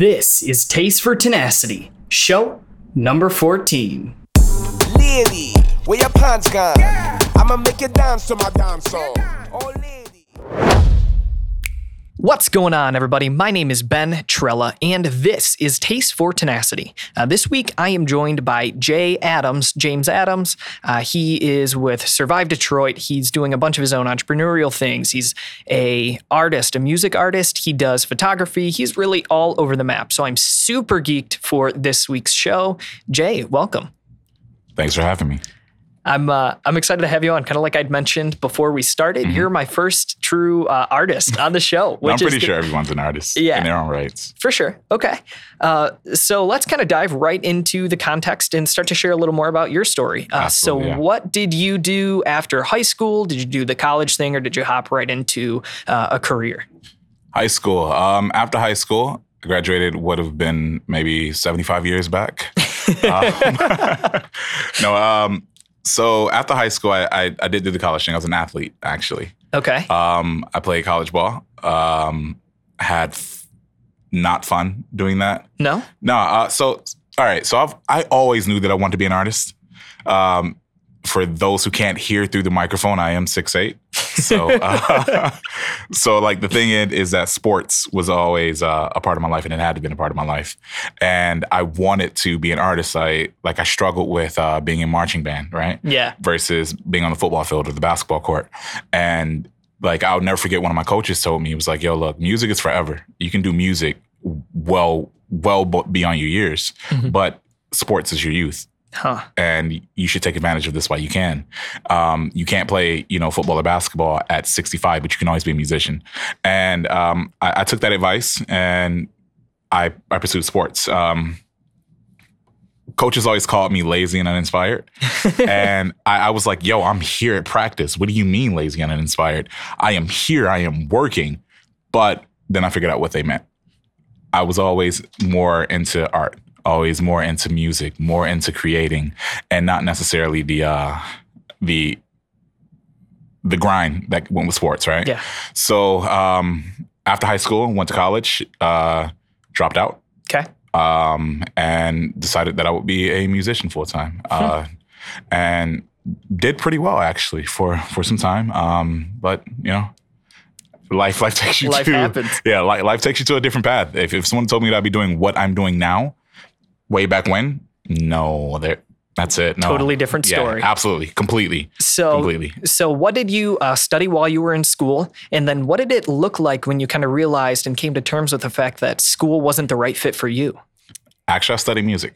This is Taste for Tenacity, show number 14. Lady, where your pants gone? I'ma make you dance to my dance song. What's going on, everybody? My name is Ben Trella, and this is Taste for Tenacity. Uh, this week, I am joined by Jay Adams, James Adams. Uh, he is with Survive Detroit. He's doing a bunch of his own entrepreneurial things. He's a artist, a music artist. He does photography. He's really all over the map. So I'm super geeked for this week's show. Jay, welcome. Thanks for having me. I'm uh, I'm excited to have you on. Kind of like I'd mentioned before we started, you're my first true uh, artist on the show. Mm-hmm. I'm pretty is sure everyone's an artist Yeah. in their own rights. For sure. Okay. Uh, so let's kind of dive right into the context and start to share a little more about your story. Uh, so, yeah. what did you do after high school? Did you do the college thing or did you hop right into uh, a career? High school. Um, after high school, I graduated would have been maybe 75 years back. um, no, um, so after high school, I, I, I did do the college thing. I was an athlete, actually. Okay. Um, I played college ball. Um, had f- not fun doing that. no? No, uh, so all right. So I've I always knew that I wanted to be an artist. Um, for those who can't hear through the microphone, I am six eight. So, uh, so like the thing is, is that sports was always uh, a part of my life, and it had to be a part of my life. And I wanted to be an artist. I like I struggled with uh, being in marching band, right? Yeah. versus being on the football field or the basketball court. And like I'll never forget one of my coaches told me he was like, "Yo, look, music is forever. You can do music well, well beyond your years, Mhm. but sports is your youth." Huh. And you should take advantage of this while you can. Um, you can't play, you know, football or basketball at 65, but you can always be a musician. And um, I, I took that advice and I, I pursued sports. Um, coaches always called me lazy and uninspired. and I, I was like, yo, I'm here at practice. What do you mean lazy and uninspired? I am here. I am working. But then I figured out what they meant. I was always more into art, always more into music, more into creating, and not necessarily the uh, the the grind that went with sports, right? Yeah. So um, after high school, went to college, uh, dropped out, Okay. um, and decided that I would be a musician full time, uh, and did pretty well actually for for some time. Um, but you know, life life takes you Life to happens. yeah, life, life takes you to a different path. If if someone told me that I'd be doing what I'm doing now, way back when, no, there. That's it. No. Totally different story. Yeah, absolutely, completely, So, completely. so what did you uh, study while you were in school? And then what did it look like when you kind of realized and came to terms with the fact that school wasn't the right fit for you? Actually, I studied music.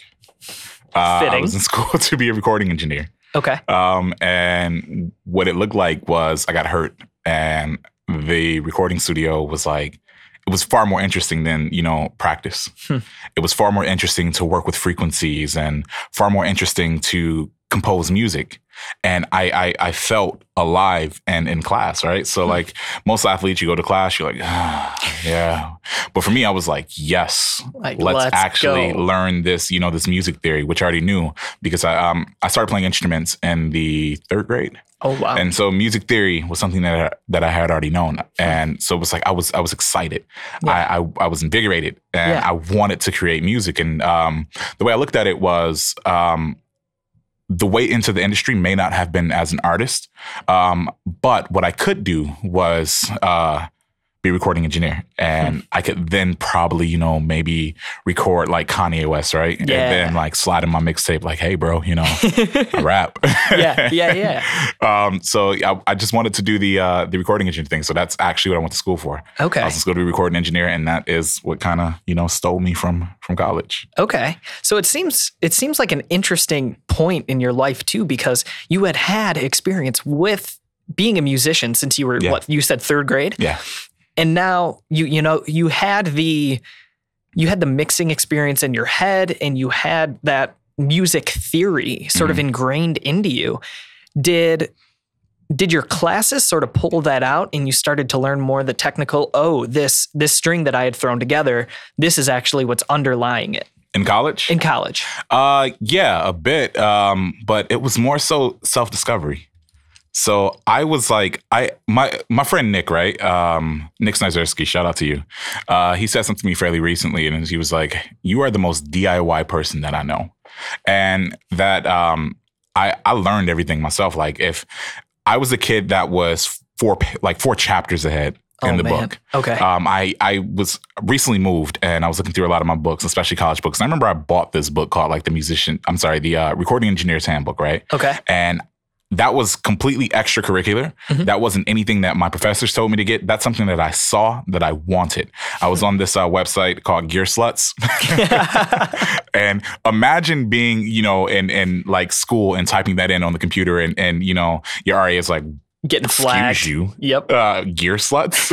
Uh, I was in school to be a recording engineer. Okay. Um, and what it looked like was I got hurt, and the recording studio was like, it was far more interesting than you know practice. Hmm. It was far more interesting to work with frequencies, and far more interesting to compose music. And I I, I felt alive and in class, right? So like most athletes, you go to class, you're like, ah, yeah. But for me, I was like, yes, Like, let's, let's actually go. learn this, you know, this music theory, which I already knew because I um I started playing instruments in the third grade, Oh, wow. and so music theory was something that I, that I had already known, and so it was like I was I was excited, I, I I was invigorated, and Yeah. I wanted to create music, and um the way I looked at it was um the way into the industry may not have been as an artist, um, but what I could do was uh, be recording engineer, and I could then probably, you know, maybe record like Kanye West, right? And Yeah. then like slide in my mixtape, like, hey, bro, you know, rap. Yeah, yeah, yeah. um, so I, I just wanted to do the uh, the recording engineer thing. So that's actually what I went to school for. Okay. I was just going to be a recording engineer, and that is what kind of you know stole me from from college. Okay. So it seems it seems like an interesting point in your life too because you had had experience with being a musician since you were Yeah. what you said third grade Yeah. And now you you know you had the you had the mixing experience in your head and you had that music theory sort of ingrained into you did did your classes sort of pull that out and you started to learn more the technical oh this this string that i had thrown together this is actually what's underlying it In college, in college Uh, yeah, a bit. Um, but it was more so self discovery. So I was like, I my my friend Nick, right? Um, Nick Snizerski, shout out to you. Uh, he said something to me fairly recently, and he was like, "You are the most DIY person that I know," and that um, I I learned everything myself. Like if I was a kid that was four like four chapters ahead in Oh, the man. book. Okay. Um, I I was recently moved and I was looking through a lot of my books, especially college books. And I remember I bought this book called like the musician. I'm sorry, the uh, recording engineer's handbook, right? okay. And that was completely extracurricular. Mhm. That wasn't anything that my professors told me to get. That's something that I saw that I wanted. I was on this uh, website called Gearslutz. and imagine being, you know, in, in like school and typing that in on the computer and, and you know, your RA is like, Getting excuse flagged. you, Yep. uh, Gearslutz.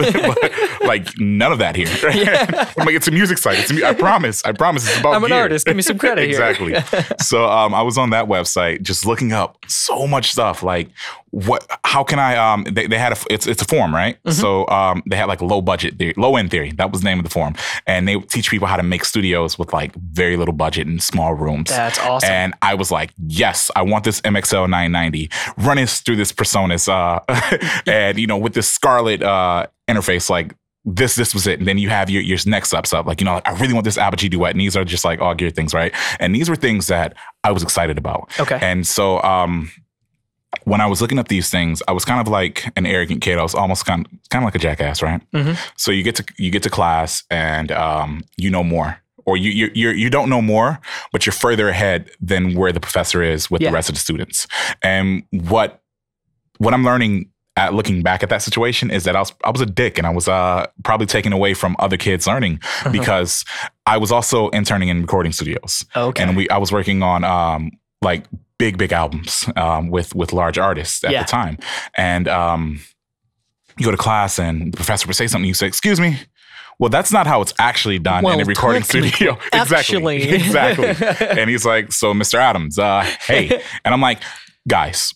Like none of that here. I'm like, it's a music site. It's a mu- I promise. I promise. It's about I'm an gear. artist. Give me some credit here. exactly. so um, I was on that website just looking up so much stuff. Like what? How can I? Um, they, they had a. It's it's a form, right? Mm-hmm. So um, they had like low budget, theory, low end theory. That was the name of the form, and they teach people how to make studios with like very little budget and small rooms. That's awesome. And I was like, yes, I want this MXL 990 running through this PreSonus, uh, and you know, with this Scarlett uh, interface, like this, this was it. And then you have your your next steps up, like you know, like, I really want this Apogee duet, and these are just like all gear things, right? And these were things that I was excited about. Okay. And so, um, when I was looking up these things, I was kind of like an arrogant kid. I was almost kind of, kind of like a jackass, right? Mhm. So you get to you get to class and um, you know more, or you you you you don't know more, but you're further ahead than where the professor is with Yeah. the rest of the students. And what what I'm learning at looking back at that situation is that I was I was a dick and I was uh, probably taken away from other kids learning because I was also interning in recording studios okay. and we I was working on um like big big albums um with with large artists at Yeah. the time and um you go to class and the professor would say something you say excuse me well that's not how it's actually done Well, in a recording studio exactly exactly and he's like so Mr. Adams uh hey and I'm like guys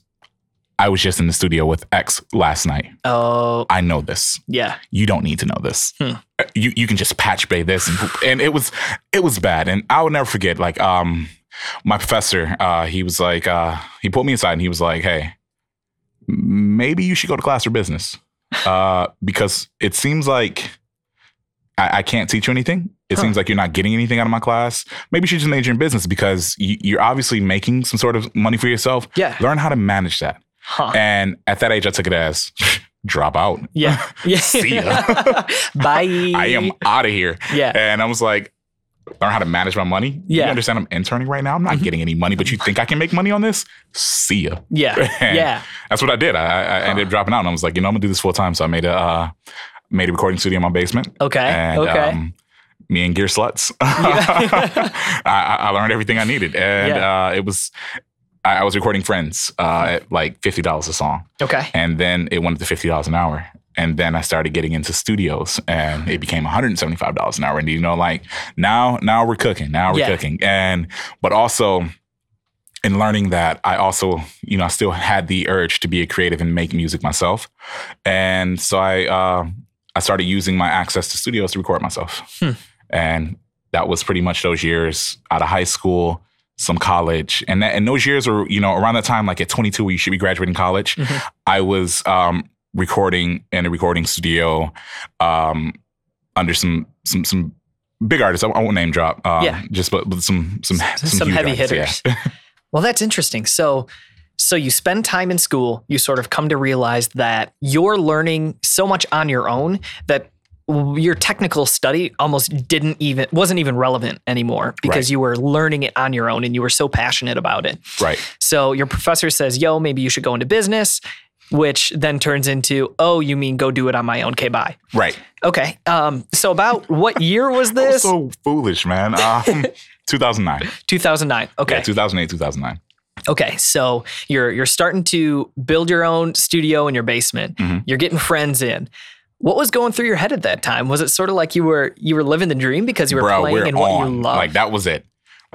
I was just in the studio with X last night oh, I know this yeah. you don't need to know this. Hmm. You you can just patch bay this, and, and it was it was bad. And I will never forget. Like um, my professor, uh, he was like, uh, he pulled me aside and he was like, "Hey, maybe you should go to class for business, uh, because it seems like I, I can't teach you anything. It Huh. seems like you're not getting anything out of my class. Maybe you should just major in business because you, you're obviously making some sort of money for yourself. Yeah. Learn how to manage that." Huh. And at that age, I took it as drop out. Yeah. Yeah. See ya. Bye. I am out of here. Yeah. And I was like, learn how to manage my money. Yeah. You understand I'm interning right now? I'm not getting any money, but you think I can make money on this? See ya. Yeah. Yeah. That's what I did. I, I ended up dropping out and I was like, you know, I'm gonna do this full time. So I made a uh, made a recording studio in my basement. Okay. And okay. um, me and Gearslutz. I, I I learned everything I needed. And Yeah. uh, it was I, I was recording friends uh, at like fifty dollars a song. okay. And then it went to fifty dollars an hour. And then I started getting into studios, and it became one hundred and seventy-five dollars an hour. And you know, like now, now we're cooking. Now we're Yeah. cooking. And but also in learning that, I also, you know, I still had the urge to be a creative and make music myself. And so I, uh, I started using my access to studios to record myself. Hmm. And that was pretty much those years out of high school, some college, and that, and those years were, you know, around that time, like at 22, where you should be graduating college. Mhm. I was um, recording in a recording studio um, under some some some big artists. I won't name drop. Um, Yeah. just but, but some some some, Some heavy artists, yeah. hitters. Well, that's interesting. So, so you spend time in school, you sort of come to realize that you're learning so much on your own that your technical study almost didn't even wasn't even relevant anymore because Right. you were learning it on your own and you were so passionate about it. right. So your professor says, "Yo, maybe you should go into business," which then turns into, "Oh, you mean go do it on my own? Okay, bye." Right. Okay. Um. So about what year was this? so foolish, man. Um, 2009. 2009. Okay. Yeah, 2008, 2009. Okay, so you're you're starting to build your own studio in your basement. Mhm. You're getting friends in. What was going through your head at that time? Was it sort of like you were you were living the dream because you were Bruh, playing we're in what on. you love? Like that was it.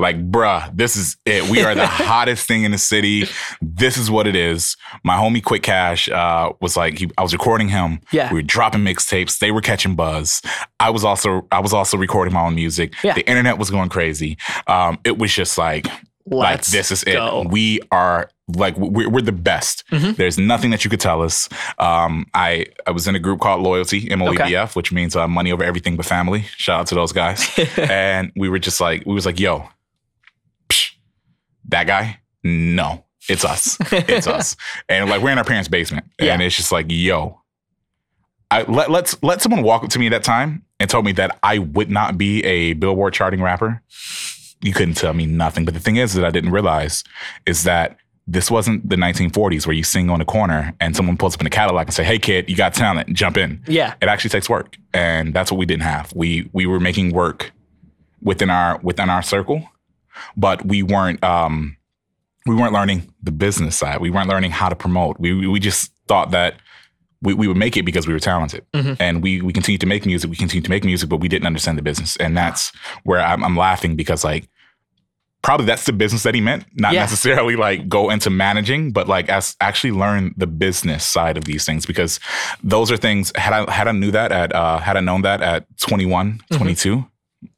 Like, bruh, this is it. We are the hottest thing in the city. This is what it is. My homie Quick Cash uh, was like, he, I was recording him. Yeah. we were dropping mixtapes. They were catching buzz. I was also, I was also recording my own music. Yeah. The internet was going crazy. Um, it was just like like Let's this is go. it. We are like we're, we're the best. Mhm. There's nothing that you could tell us. Um, I I was in a group called Loyalty MOEBF, which means uh, money over everything but family. Shout out to those guys. and we were just like we was like, yo, that guy, no, it's us, it's us. And like we're in our parents' basement, and it's just like, yo, I let let's let someone walk up to me at that time and told me that I would not be a Billboard charting rapper. You couldn't tell me nothing. But the thing is that I didn't realize is that this wasn't the 1940s where you sing on the corner and someone pulls up in a Cadillac and say, "Hey kid, you got talent, jump in." Yeah. It actually takes work, and that's what we didn't have. We we were making work within our within our circle, but we weren't um we weren't learning the business side. We weren't learning how to promote. We we- just thought that we, we would make it because we were talented, Mhm. and we we continued to make music. We continued to make music, but we didn't understand the business, and that's where I'm, I'm laughing because like probably that's the business that he meant, not Yeah. necessarily like go into managing, but like as actually learn the business side of these things because those are things had I had I knew that at uh had I known that at 21, 22,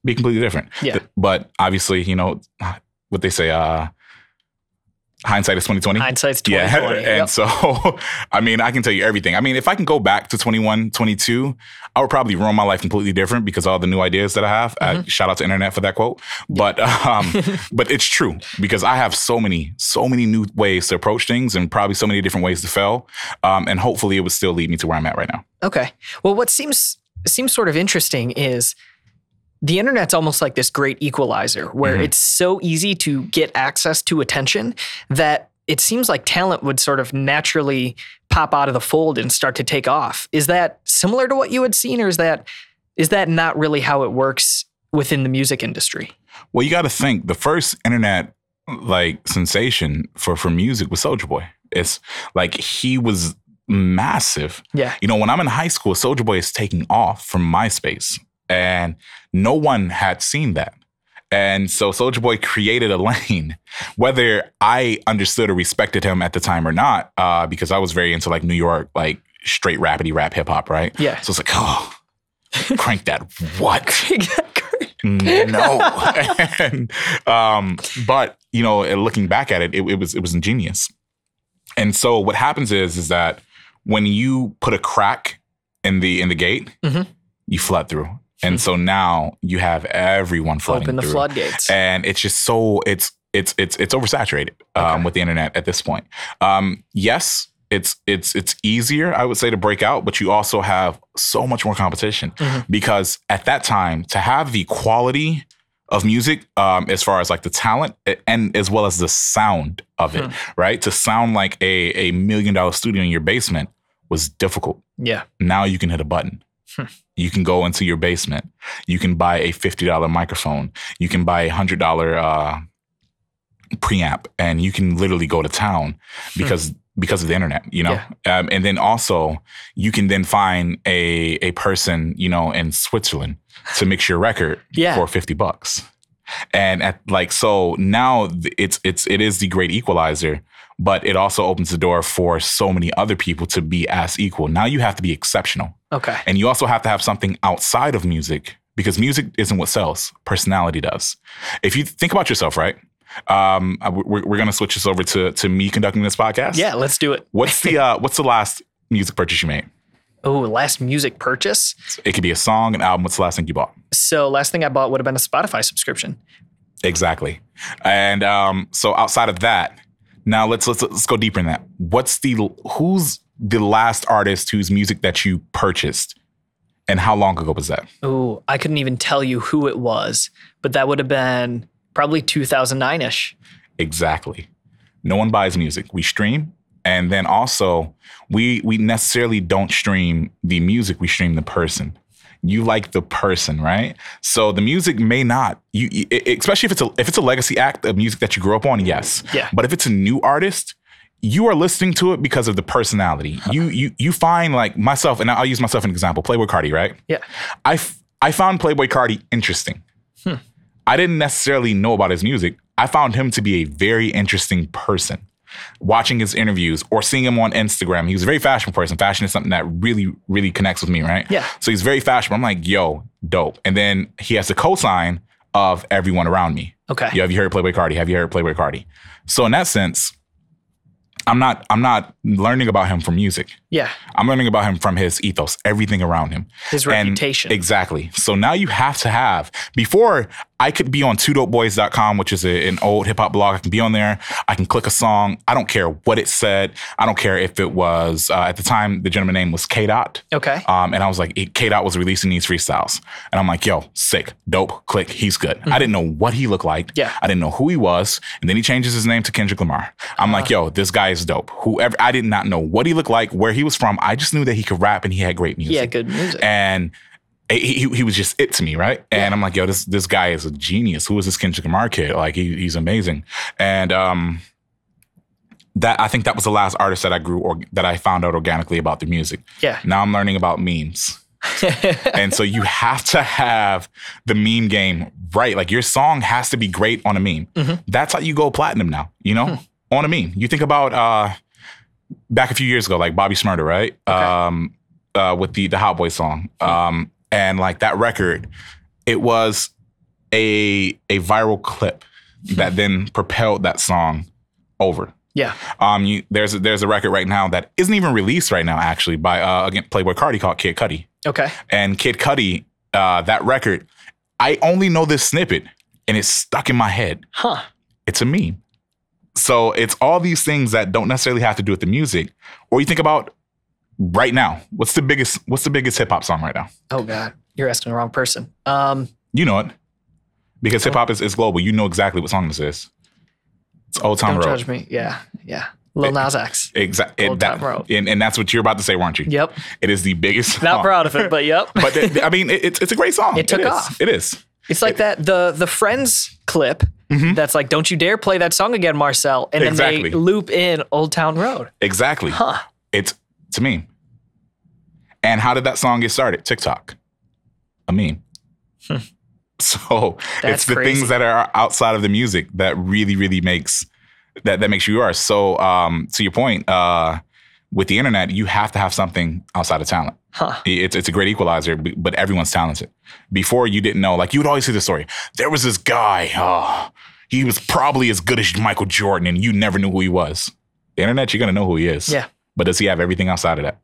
be completely different. Yeah. But obviously, you know what they say uh hindsight is 2020. Hindsight's twenty twenty. Yeah. And Yep. so, I mean, I can tell you everything. I mean, if I can go back to 21, 22, I would probably run my life completely different because all the new ideas that I have. Mm-hmm. Uh, shout out to internet for that quote. But, um, but it's true because I have so many, so many new ways to approach things and probably so many different ways to fail. Um, and hopefully it would still lead me to where I'm at right now. Okay. Well, what seems seems sort of interesting is the internet's almost like this great equalizer where Mhm. it's so easy to get access to attention that it seems like talent would sort of naturally pop out of the fold and start to take off. Is that similar to what you had seen or is that is that not really how it works within the music industry? Well, you got to think the first internet like sensation for for music was Soulja Boy. It's like he was massive. Yeah. You know, when I'm in high school, Soulja Boy is taking off from MySpace, and no one had seen that. And so Soulja Boy created a lane, whether I understood or respected him at the time or not, uh, because I was very into like New York, like straight rapidy rap hip hop, right? Yeah. So it's like, oh, crank that what? No. and, um, but you know, looking back at it, it, it was it was ingenious. And so what happens is is that when you put a crack in the in the gate, Mhm. you flood through. And so now you have everyone flooding Open the through. floodgates. And it's just so it's it's it's it's oversaturated um, Okay. with the internet at this point. Um, yes, it's it's it's easier, I would say, to break out, but you also have so much more competition Mhm. because at that time to have the quality of music, um, as far as like the talent and as well as the sound of it, right? To sound like a a million dollar studio in your basement was difficult yeah. now you can hit a button. You can go into your basement. You can buy a $50 microphone. You can buy a $100 uh, preamp and you can literally go to town because because of the internet, you know? Um, and then also you can then find a a person, you know, in Switzerland to mix your record Yeah. for 50 bucks. And at like so now it's it's it is the great equalizer, but it also opens the door for so many other people to be as equal. Now you have to be exceptional. Okay. And you also have to have something outside of music because music isn't what sells, personality does. If you think about yourself, right? Um, we're, we're going to switch this over to, to me conducting this podcast. Yeah, let's do it. What's the, uh, what's the last music purchase you made? Oh, last music purchase. It could be a song, an album. What's the last thing you bought? So last thing I bought would have been a Spotify subscription. Exactly. And um, so outside of that, now let's, let's let's go deeper in that. What's the who's the last artist whose music that you purchased, and how long ago was that? Oh, I couldn't even tell you who it was, but that would have been probably 2009 ish. Exactly. No one buys music. We stream, and then also we we necessarily don't stream the music. We stream the person. You like the person, right? So the music may not you, especially if it's a if it's a legacy act of music that you grew up on. Yes. Yeah. But if it's a new artist, you are listening to it because of the personality. You uh-huh. you you find like myself, and I'll use myself as an example. Playboi Carti, right? Yeah. I, f- I found Playboi Carti interesting. Hmm. I didn't necessarily know about his music. I found him to be a very interesting person. Watching his interviews or seeing him on Instagram, he was a very fashionable person. Fashion is something that really, really connects with me, right? Yeah. So he's very fashionable. I'm like, yo, dope. And then he has the cosign of everyone around me. Okay. You have you heard Playboi Carti? Have you heard Playboi Carti? So in that sense, I'm not I'm not learning about him from music. Yeah. I'm learning about him from his ethos, everything around him. His And- reputation. exactly. So now you have to have, before I could be on twodopeboys.com, which is a, an old hip hop blog. I can be on there. I can click a song. I don't care what it said. I don't care if it was, uh, at the time, the gentleman name was K Dot. Okay. Um, and I was like, K Dot was releasing these freestyles. And I'm like, yo, sick, dope, click, he's good. I didn't know what he looked like. Mm-hmm. Yeah. I didn't know who he was. And then he changes his name to Kendrick Lamar. I'm like, Uh-huh. yo, this guy is dope. Whoever, I did not know what he looked like, where he was from. I just knew that he could rap and he had great music. yeah, good music. And he, he, was just it to me, right? And I'm like, yo, this this guy is a genius. Who is this Kendrick Lamar kid? Like, he, he's amazing. And um, that I think that was the last artist that I grew or that I found out organically about the music. Yeah. Now I'm learning about memes. and so you have to have the meme game right. Like your song has to be great on a meme. That's how you go platinum now, you know? On a meme. You think about uh back a few years ago, like Bobby Shmurda, right? Um uh with the the Hot Boy song. Um and like that record, it was a a viral clip that then propelled that song over. yeah. Um, you, there's a, there's a record right now that isn't even released right now, actually, by uh, again Playboi Carti called Kid Cudi. Okay. And Kid Cudi, uh, that record, I only know this snippet, and it's stuck in my head. Huh. It's a meme. So it's all these things that don't necessarily have to do with the music. Or you think about right now, what's the biggest what's the biggest hip hop song right now? Oh God, you're asking the wrong person. Um, You know it because hip hop is, is global. You know exactly what song this is. It's Old Town Road. don't Road. judge me. Yeah. Yeah. Lil Nas X. Exactly. Old Town Road. And, and that's what you're about to say, weren't you? Yep. It is the biggest. Not song. proud of it, but yep. But th- th- I mean, it, it's it's a great song. It took is. off. It is. It's like that the the Friends clip that's like, "Don't you dare play that song again, Marcel," and then Exactly. they loop in Old Town Road. Exactly. Huh. It's it's a meme. And how did that song get started? TikTok. A meme. so That's it's the crazy. things that are outside of the music that really, really makes that that makes you yours. So um, to your point, uh, with the internet, you have to have something outside of talent. Huh. It's it's a great equalizer, but everyone's talented. Before you didn't know, like you would always see the story. There was this guy. Oh, he was probably as good as Michael Jordan, and you never knew who he was. The internet, you're gonna know who he is. Yeah. But does he have everything outside of that?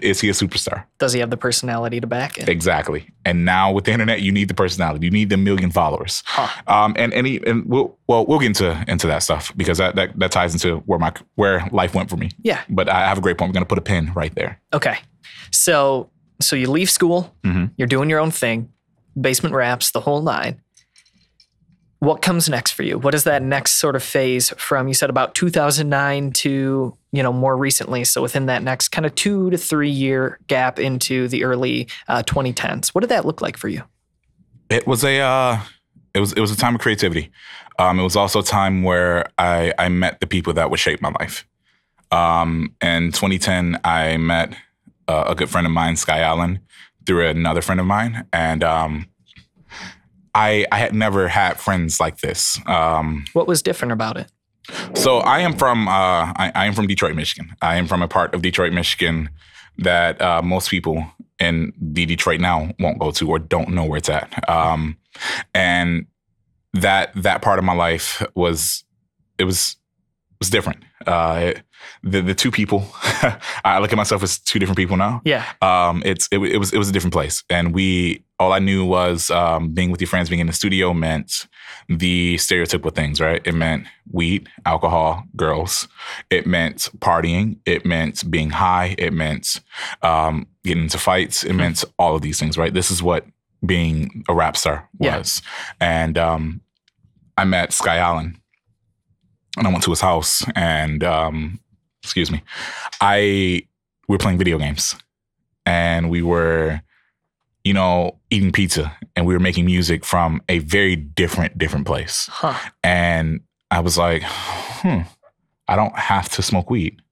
Is he a superstar? Does he have the personality to back it? Exactly. And now with the internet, you need the personality. You need the million followers. Huh. Um, and and, he, and we'll well we'll get into into that stuff because that, that that ties into where my where life went for me. Yeah. But I have a great point. We're gonna put a pin right there. Okay. So so you leave school, Mhm. you're doing your own thing, basement raps, the whole nine. What comes next for you? What is that next sort of phase from you said about 2009 to, you know, more recently, so within that next kind of 2 to 3 year gap into the early uh, 2010s. What did that look like for you? It was a uh, it was it was a time of creativity. Um, it was also a time where I I met the people that would shape my life. Um, in 2010, I met uh, a good friend of mine, Sky Allen, through another friend of mine, and um, I I had never had friends like this. Um, What was different about it? so I am from uh, I, I am from Detroit, Michigan. I am from a part of Detroit, Michigan that uh, most people in the Detroit now won't go to or don't know where it's at. Um, and that that part of my life was it was was different. Uh, it, the the two people I look at myself as two different people now Yeah. um, it's it, it was it was a different place, and we all I knew was um, being with your friends, being in the studio meant the stereotypical things, right? It meant weed, alcohol, girls. It meant partying. It meant being high. It meant um, getting into fights. It meant all of these things, right? This is what being a rap star Yeah. was, and um, I met Sky Allen, and I went to his house, and um, excuse me, I we were playing video games and we were you know eating pizza and we were making music from a very different different place. Huh. and i was like hmm i don't have to smoke weed.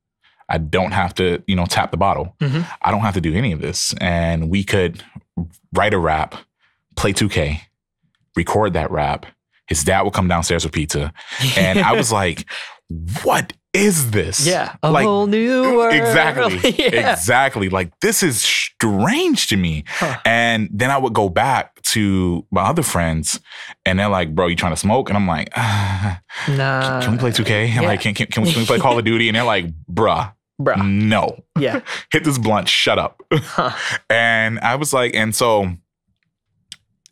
I don't have to you know tap the bottle. Mhm. i don't have to do any of this. And we could write a rap play 2k record that rap. His dad would come downstairs with pizza. And i was like what is this Yeah. A Like, whole new world. Exactly. yeah. Exactly. Like this is strange to me. And then I would go back to my other friends, and they're like, "Bro, you trying to smoke?" And I'm like, ah, Nah. "Can we play 2K?" And yeah. like, can, can, can, we, can we play Call of Duty? And they're like, "Bruh, Bruh. no, Yeah. hit this blunt, shut up." Huh. And I was like, and so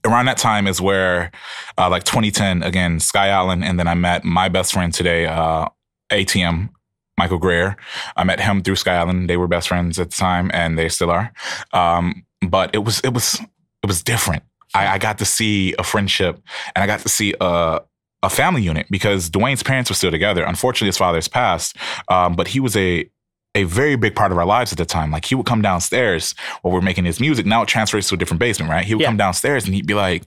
around that time is where, uh, like 2010, again, Sky Allen, and then I met my best friend today, uh, ATM. Michael Greer. I met him through Sky Allen. They were best friends at the time, and they still are. Um, but it was it was it was different. I, I got to see a friendship, and I got to see a a family unit because Dwayne's parents were still together. Unfortunately, his father's passed, um, but he was a a very big part of our lives at the time. Like he would come downstairs while we're making his music. Now it transfers to a different basement, right? He would Yeah. come downstairs and he'd be like,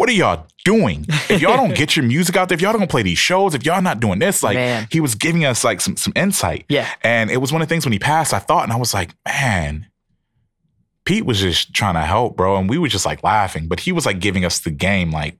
"What are y'all doing? If y'all don't get your music out there, if y'all don't play these shows, if y'all not doing this, like Man. he was giving us like some some insight. Yeah. And it was one of the things when he passed, I thought, and I was like, man, Pete was just trying to help, bro. And we were just like laughing, but he was like giving us the game, like,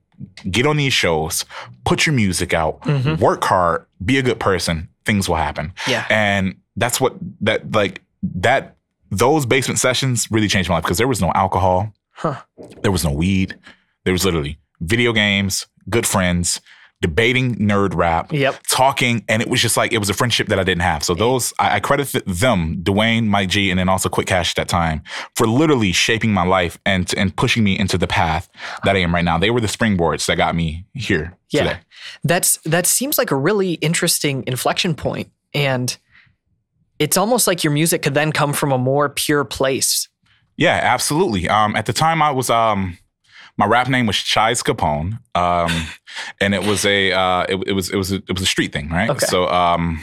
get on these shows, put your music out, mm-hmm. work hard, be a good person, things will happen. Yeah. And that's what that like that those basement sessions really changed my life because there was no alcohol, Huh. there was no weed, there was literally video games, good friends, debating nerd rap, Yep. talking, and it was just like it was a friendship that I didn't have. So those I, I credit them, Dwayne, Mike G, and then also Quick Cash at that time for literally shaping my life and and pushing me into the path that I am right now. They were the springboards that got me here Yeah. today. That's that seems like a really interesting inflection point and it's almost like your music could then come from a more pure place. Yeah, absolutely. Um, at the time, I was um, my rap name was Chise Capone, um, and it was a uh, it, it was it was a, it was a street thing, right? Okay. So um,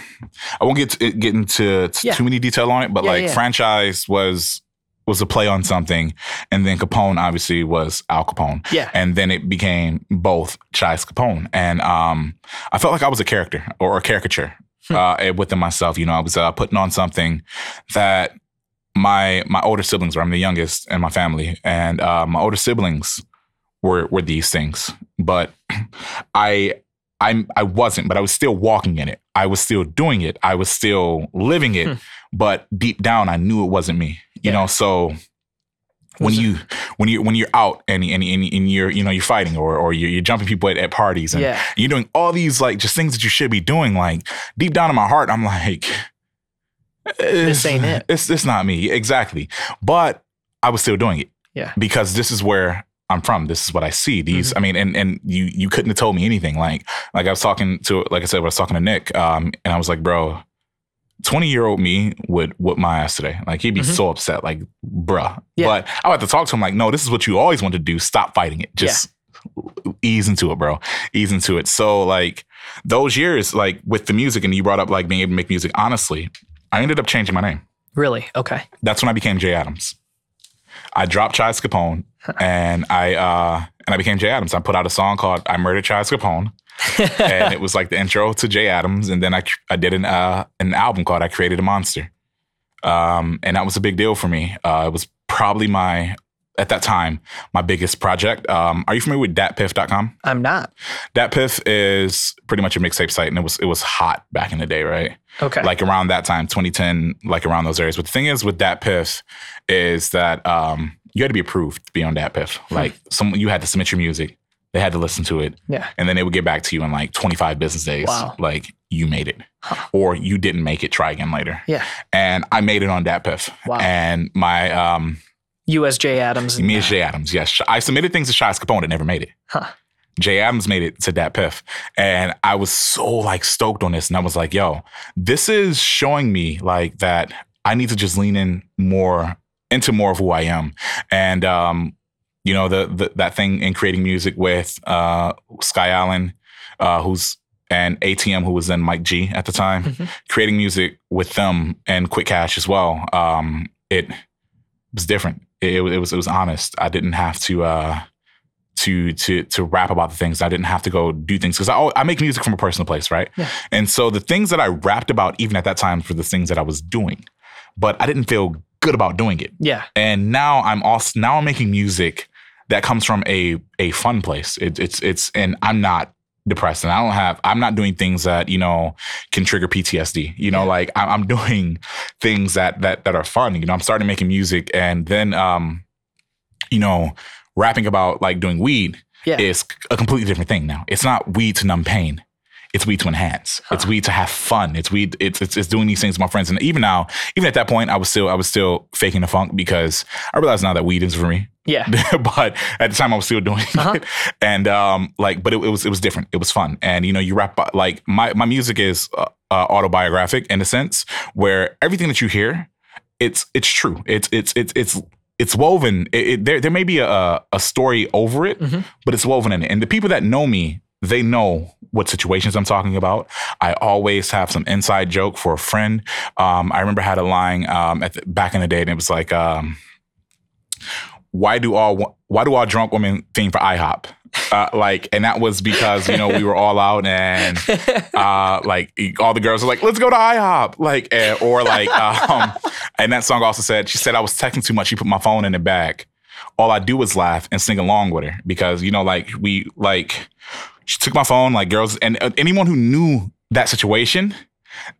I won't get to, get into Yeah. too many detail on it, but Yeah, like yeah. franchise was was a play on something, and then Capone obviously was Al Capone, Yeah. and then it became both Chise Capone, and um, I felt like I was a character or a caricature Hmm. uh, within myself. You know, I was uh, putting on something that my my older siblings were. I'm the youngest in my family, and uh, my older siblings were were these things. But I I'm I wasn't, but I was still walking in it. I was still doing it. I was still living it. Hmm. But deep down, I knew it wasn't me. You Yeah. know, so when you when you when you're out and and, and, and you're you know you're fighting or or you're, you're jumping people at, at parties and Yeah. you're doing all these like just things that you should be doing like deep down in my heart i'm like this ain't it. it's it's not me exactly but i was still doing it Yeah. because this is where i'm from this is what i see these Mm-hmm. i mean and and you you couldn't have told me anything like like i was talking to like i said i was talking to nick um and i was like bro 20 year old me would whip my ass today. Like he'd be Mhm. so upset, like, bruh. Yeah. But I would have to talk to him like, no, this is what you always wanted to do. Stop fighting it. Just ease into it, bro. Ease into it. So like those years, like with the music, and you brought up like being able to make music, honestly, I ended up changing my name. Really? Okay. That's when I became Jay Adams. I dropped Chise Capone and I uh and I became Jay Adams. I put out a song called I Murdered Chise Capone. and it was like the intro to Jay Adams, and then I I did an uh, an album called I Created a Monster, um, and that was a big deal for me. Uh, it was probably my at that time my biggest project. Um, are you familiar with datpiff.com? I'm not. Datpiff is pretty much a mixtape site, and it was it was hot back in the day, right? Okay. Like around that time, 2010, like around those areas. But the thing is with Datpiff is that um, you had to be approved to be on Datpiff. Like some you had to submit your music. They had to listen to it yeah. and then they would get back to you in like 25 business days. Wow. Like you made it, or you didn't make it. Try again later. Yeah. And I made it on DatPiff. Wow. And my um, USJ Adams. and me and. Jay Adams. Yes, I submitted things to Chise Capone that never made it. Huh. Jay Adams made it to DatPiff. and I was so like stoked on this, and I was like, "Yo, this is showing me like that I need to just lean in more into more of who I am." And um, you know, the, the that thing in creating music with uh, Sky Allen, uh, who's and ATM, who was then Mike G at the time, Mhm. creating music with them and Quick Cash as well. Um, it was different. It, it was it was honest. I didn't have to uh, to to to rap about the things. I didn't have to go do things because I I make music from a personal place, right? Yeah. And so the things that I rapped about, even at that time, were the things that I was doing, but I didn't feel good about doing it. Yeah. And now I'm also now I'm making music that comes from a a fun place. It, it's it's and I'm not depressed and I don't have, I'm not doing things that, you know, can trigger PTSD. You know, like I- I'm doing things that, that, that are fun. You know, I'm starting making music and then, um, you know, rapping about like doing weed Yeah. is a completely different thing now. It's not weed to numb pain. It's weed to enhance. It's weed to have fun. It's weed. It's, it's it's doing these things with my friends. And even now, even at that point, I was still I was still faking the funk because I realized now that weed is for me. Yeah. but at the time, I was still doing Uh-huh. it. And um, like, but it, it was it was different. It was fun. And you know, you rap like my my music is uh, uh, autobiographic in a sense where everything that you hear, it's it's true. It's it's it's it's it's woven. It, it, there there may be a a story over it, Mhm. but it's woven in it. And the people that know me, they know what situations I'm talking about. I always have some inside joke for a friend. Um, I remember I had a line um, at the, back in the day, and it was like, um, "Why do all why do all drunk women fiend for IHOP?" Uh, like, and that was because you know we were all out and uh, like all the girls were like, "Let's go to IHOP," like, eh, or like, um, and that song also said she said I was texting too much. She put my phone in the bag. All I do is laugh and sing along with her because you know, like we like she took my phone, like girls, and uh, anyone who knew that situation,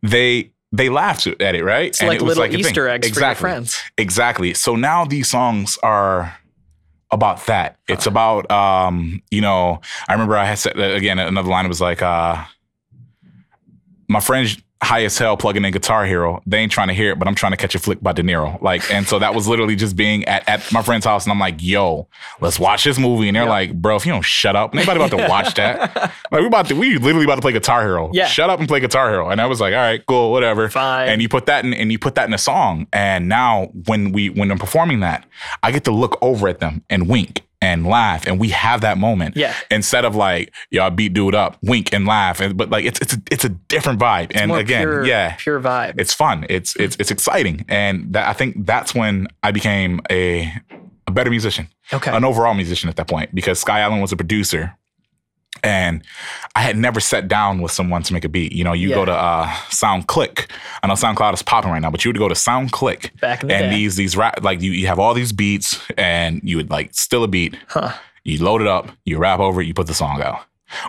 they they laughed at it, right? It's and like it was little thing. Easter eggs exactly. for your friends. Exactly. So now these songs are about that. It's about um, you know, I remember I had said uh, again another line was like uh my friends high as hell plugging in Guitar Hero. They ain't trying to hear it, but I'm trying to catch a flick by De Niro. Like, and so that was literally just being at, at my friend's house, and I'm like, "Yo, let's watch this movie." And they're Yep. like, "Bro, if you don't shut up, anybody about to watch that? like, we about to, we literally about to play Guitar Hero. Yeah. shut up and play Guitar Hero." And I was like, "All right, cool, whatever." Fine. And you put that in, and you put that in a song, and now when we when I'm performing that, I get to look over at them and wink. And laugh, and we have that moment. Yeah. Instead of like, y'all beat dude up, wink and laugh, and, but like it's it's a, it's a different vibe. and More again, pure, yeah, pure vibe. it's fun. It's it's it's exciting, and that I think that's when I became a a better musician, okay. an overall musician at that point, because Sky Allen was a producer, and I had never sat down with someone to make a beat. You know, you Yeah. go to uh, SoundClick. I know SoundCloud is popping right now, but you would go to SoundClick, Back in the and day. these these rap like you you have all these beats, and you would like still a beat. Huh. You load it up, you rap over it, you put the song out.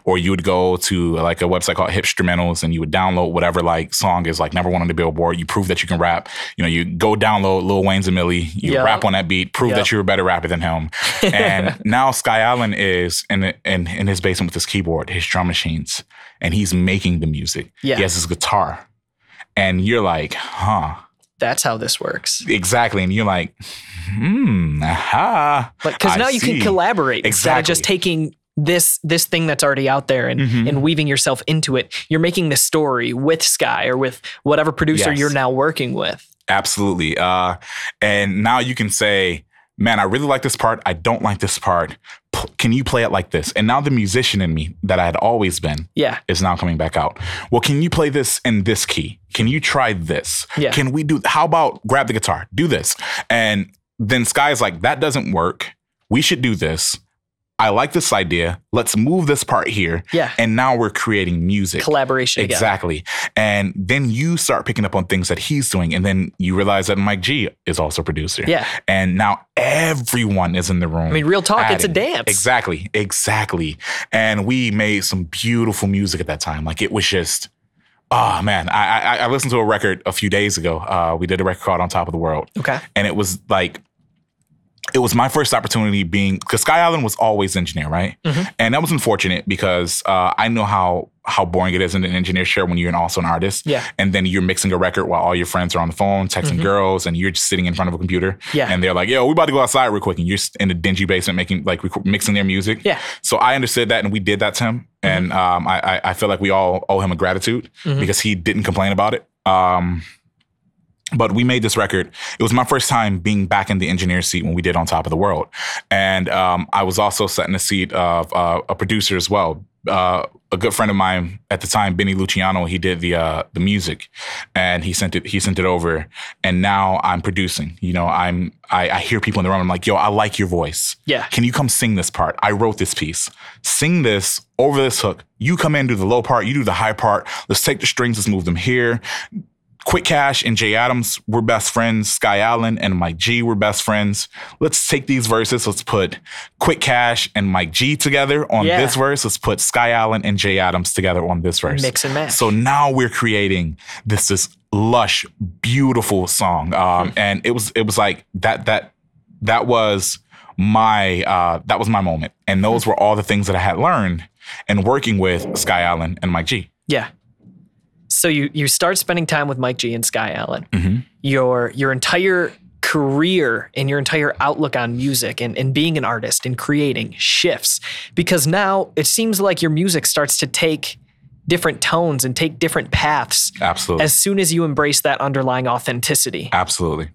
Or you would go to like a website called Hipstrumentals and you would download whatever like song is like number one on the billboard. You prove that you can rap. You know, you go download Lil Wayne's A Milli, you Yup. rap on that beat, prove Yup. that you're a better rapper than him. And now Sky Allen is in, in in his basement with his keyboard, his drum machines, and he's making the music. Yeah. He has his guitar. And you're like, huh. That's how this works. Exactly. And you're like, hmm, aha. Because I now you see. can collaborate instead of just taking this this thing that's already out there and, Mhm. and weaving yourself into it. You're making the story with Sky or with whatever producer Yes. you're now working with. Absolutely. Uh, and now you can say, man, I really like this part. I don't like this part. P- can you play it like this? And now the musician in me that I had always been Yeah. is now coming back out. Well, can you play this in this key? Can you try this? Yeah. Can we do, how about grab the guitar, do this? And then Sky's like, that doesn't work. We should do this. I like this idea. Let's move this part here. Yeah. And now we're creating music. Collaboration again. Exactly. And then you start picking up on things that he's doing. And then you realize that Mike G is also a producer. Yeah. And now everyone is in the room. I mean, real talk, it's a dance. Exactly. Exactly. And we made some beautiful music at that time. Like it was just, oh man. I I, I listened to a record a few days ago. Uh, we did a record called On Top of the World. Okay. And it was like, it was my first opportunity being because Sky Allen was always engineer, right? Mhm. And that was unfortunate because uh, I know how how boring it is in an engineer chair when you're also an artist. Yeah. And then you're mixing a record while all your friends are on the phone, texting Mhm. girls, and you're just sitting in front of a computer. Yeah. And they're like, "Yo, we about to go outside real quick," and you're in a dingy basement making like rec- mixing their music. Yeah. So I understood that, and we did that to him, and um, I, I feel like we all owe him a gratitude Mhm. because he didn't complain about it. Um, but we made this record. It was my first time being back in the engineer seat when we did On Top of the World. And um, I was also set in the seat of uh, a producer as well. Uh, a good friend of mine at the time, Benny Luciano, he did the uh, the music, and he sent it. He sent it over, and now I'm producing. You know, I'm I, I hear people in the room. I'm like, yo, I like your voice. Yeah. Can you come sing this part? I wrote this piece. Sing this over this hook. You come in, do the low part. You do the high part. Let's take the strings. Let's move them here Quick Cash and Jay Adams were best friends. Sky Allen and Mike G were best friends. Let's take these verses. Let's put Quick Cash and Mike G together on Yeah. this verse. Let's put Sky Allen and Jay Adams together on this verse. Mix and match. So now we're creating this this lush, beautiful song. Hmm. Um, and it was it was like that that that was my uh, that was my moment. And those Hmm. were all the things that I had learned and working with Sky Allen and Mike G. Yeah. So you you start spending time with Mike G and Sky Allen. Mhm. Your your entire career and your entire outlook on music and, and being an artist and creating shifts because now it seems like your music starts to take different tones and take different paths Absolutely. as soon as you embrace that underlying authenticity. Absolutely.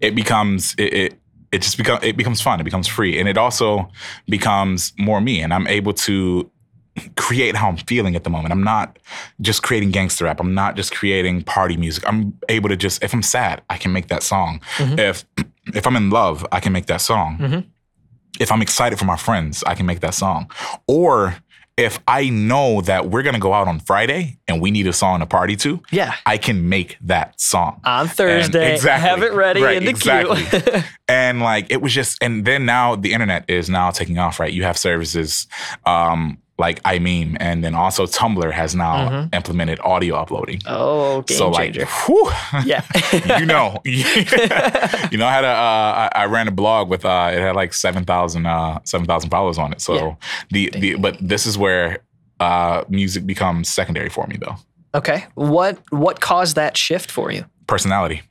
It becomes it, it it just becomes it becomes fun. It becomes free, and it also becomes more me. And I'm able to create how I'm feeling at the moment. I'm not just creating gangster rap. I'm not just creating party music. I'm able to just if I'm sad, I can make that song. If if I'm in love, I can make that song. If I'm excited for my friends, I can make that song. Or if I know that we're gonna go out on Friday and we need a song to party to, Yeah. I can make that song On Thursday, exactly. have it ready Right, in the exactly. queue. and like it was just and then now the internet is now taking off right you have services um like I iMeem and then also Tumblr has now implemented audio uploading oh, game so like changer. whew, yeah. you know you know I had a uh, I, I ran a blog with uh it had like 7,000 uh 7,000 followers on it so Yeah. the the but this is where uh music becomes secondary for me though okay. What what caused that shift for you? personality.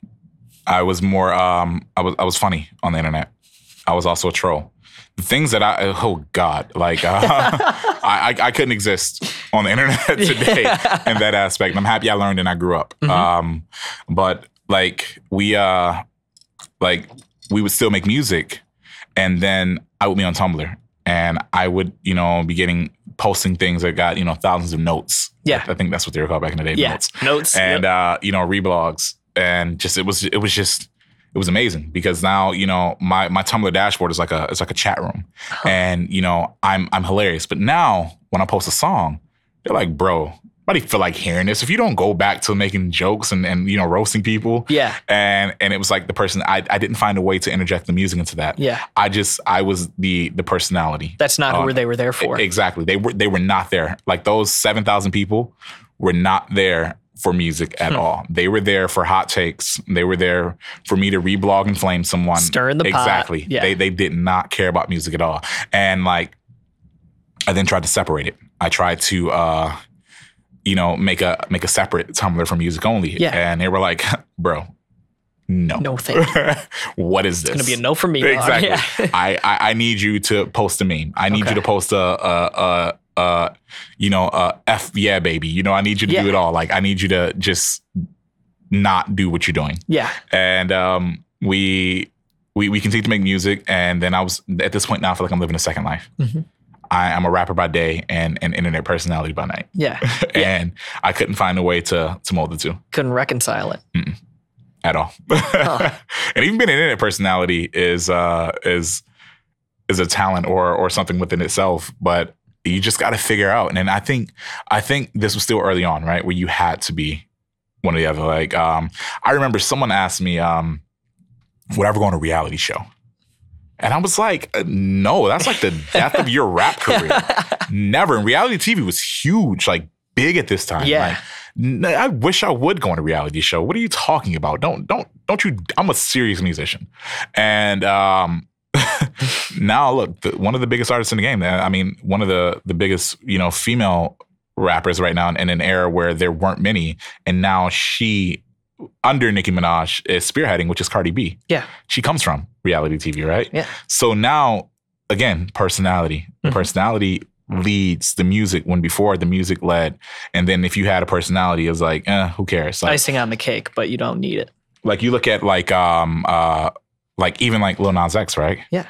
I was more um I was I was funny on the internet. I was also a troll. The things that I oh god, like uh, I, I I couldn't exist on the internet today in that aspect. I'm happy I learned and I grew up. Um but like we uh like we would still make music and then I would be on Tumblr and I would, you know, be getting posting things that got, you know, thousands of notes. Yeah. I think that's what they were called back in the day. Yeah. Notes Notes. and yep. uh, you know reblogs and just it was it was just it was amazing because now you know my my Tumblr dashboard is like a it's like a chat room and you know I'm I'm hilarious but now when I post a song they're like bro nobody feel like hearing this if you don't go back to making jokes and and you know roasting people Yeah. and and it was like the person I I didn't find a way to interject the music into that Yeah. I just I was the the personality That's not who uh, they were there for. Exactly. They were they were not there. Like those seven thousand people were not there for music at Hmm. all. They were there for hot takes. They were there for me to reblog and flame someone. Stirring the pot. exactly. Yeah. They they did not care about music at all. And like I then tried to separate it. I tried to uh you know make a make a separate Tumblr for music only. Yeah. And they were like, bro, no. No you. what is this? It's gonna be a no from me. Exactly. Yeah. I, I I need you to post a meme. I need Okay. you to post a a a, a you know uh, F yeah baby. You know I need you to Yeah. do it all. Like I need you to just not do what you're doing. yeah. And um we we we continued to make music and then I was at this point now I feel like I'm living a second life. Mhm. I, I'm a rapper by day and an internet personality by night. Yeah. Yeah. and I couldn't find a way to to mold the two Couldn't reconcile it. at all. and even being an internet personality is uh is is a talent or or something within itself, but you just got to figure out. And then I think I think this was still early on, right, where you had to be one or the other. Like um, I remember someone asked me, um, "Would I ever go on a reality show?" And I was like, uh, "No, that's like the death of your rap career. Never." And reality TV was huge, like big at this time. Yeah. Like, I wish I would go on a reality show. What are you talking about? Don't don't don't you? I'm a serious musician, and um, now look, the, one of the biggest artists in the game. I mean, one of the the biggest you know female rappers right now in an era where there weren't many, and now she under Nicki Minaj is spearheading, which is Cardi B. Yeah. She comes from reality TV, right? Yeah. So now, again, personality. Mhm. personality leads the music when before the music led. And then if you had a personality, it was like, eh, who cares? Like, Icing on the cake, but you don't need it. like you look at like um uh like even like Lil Nas X, right? Yeah.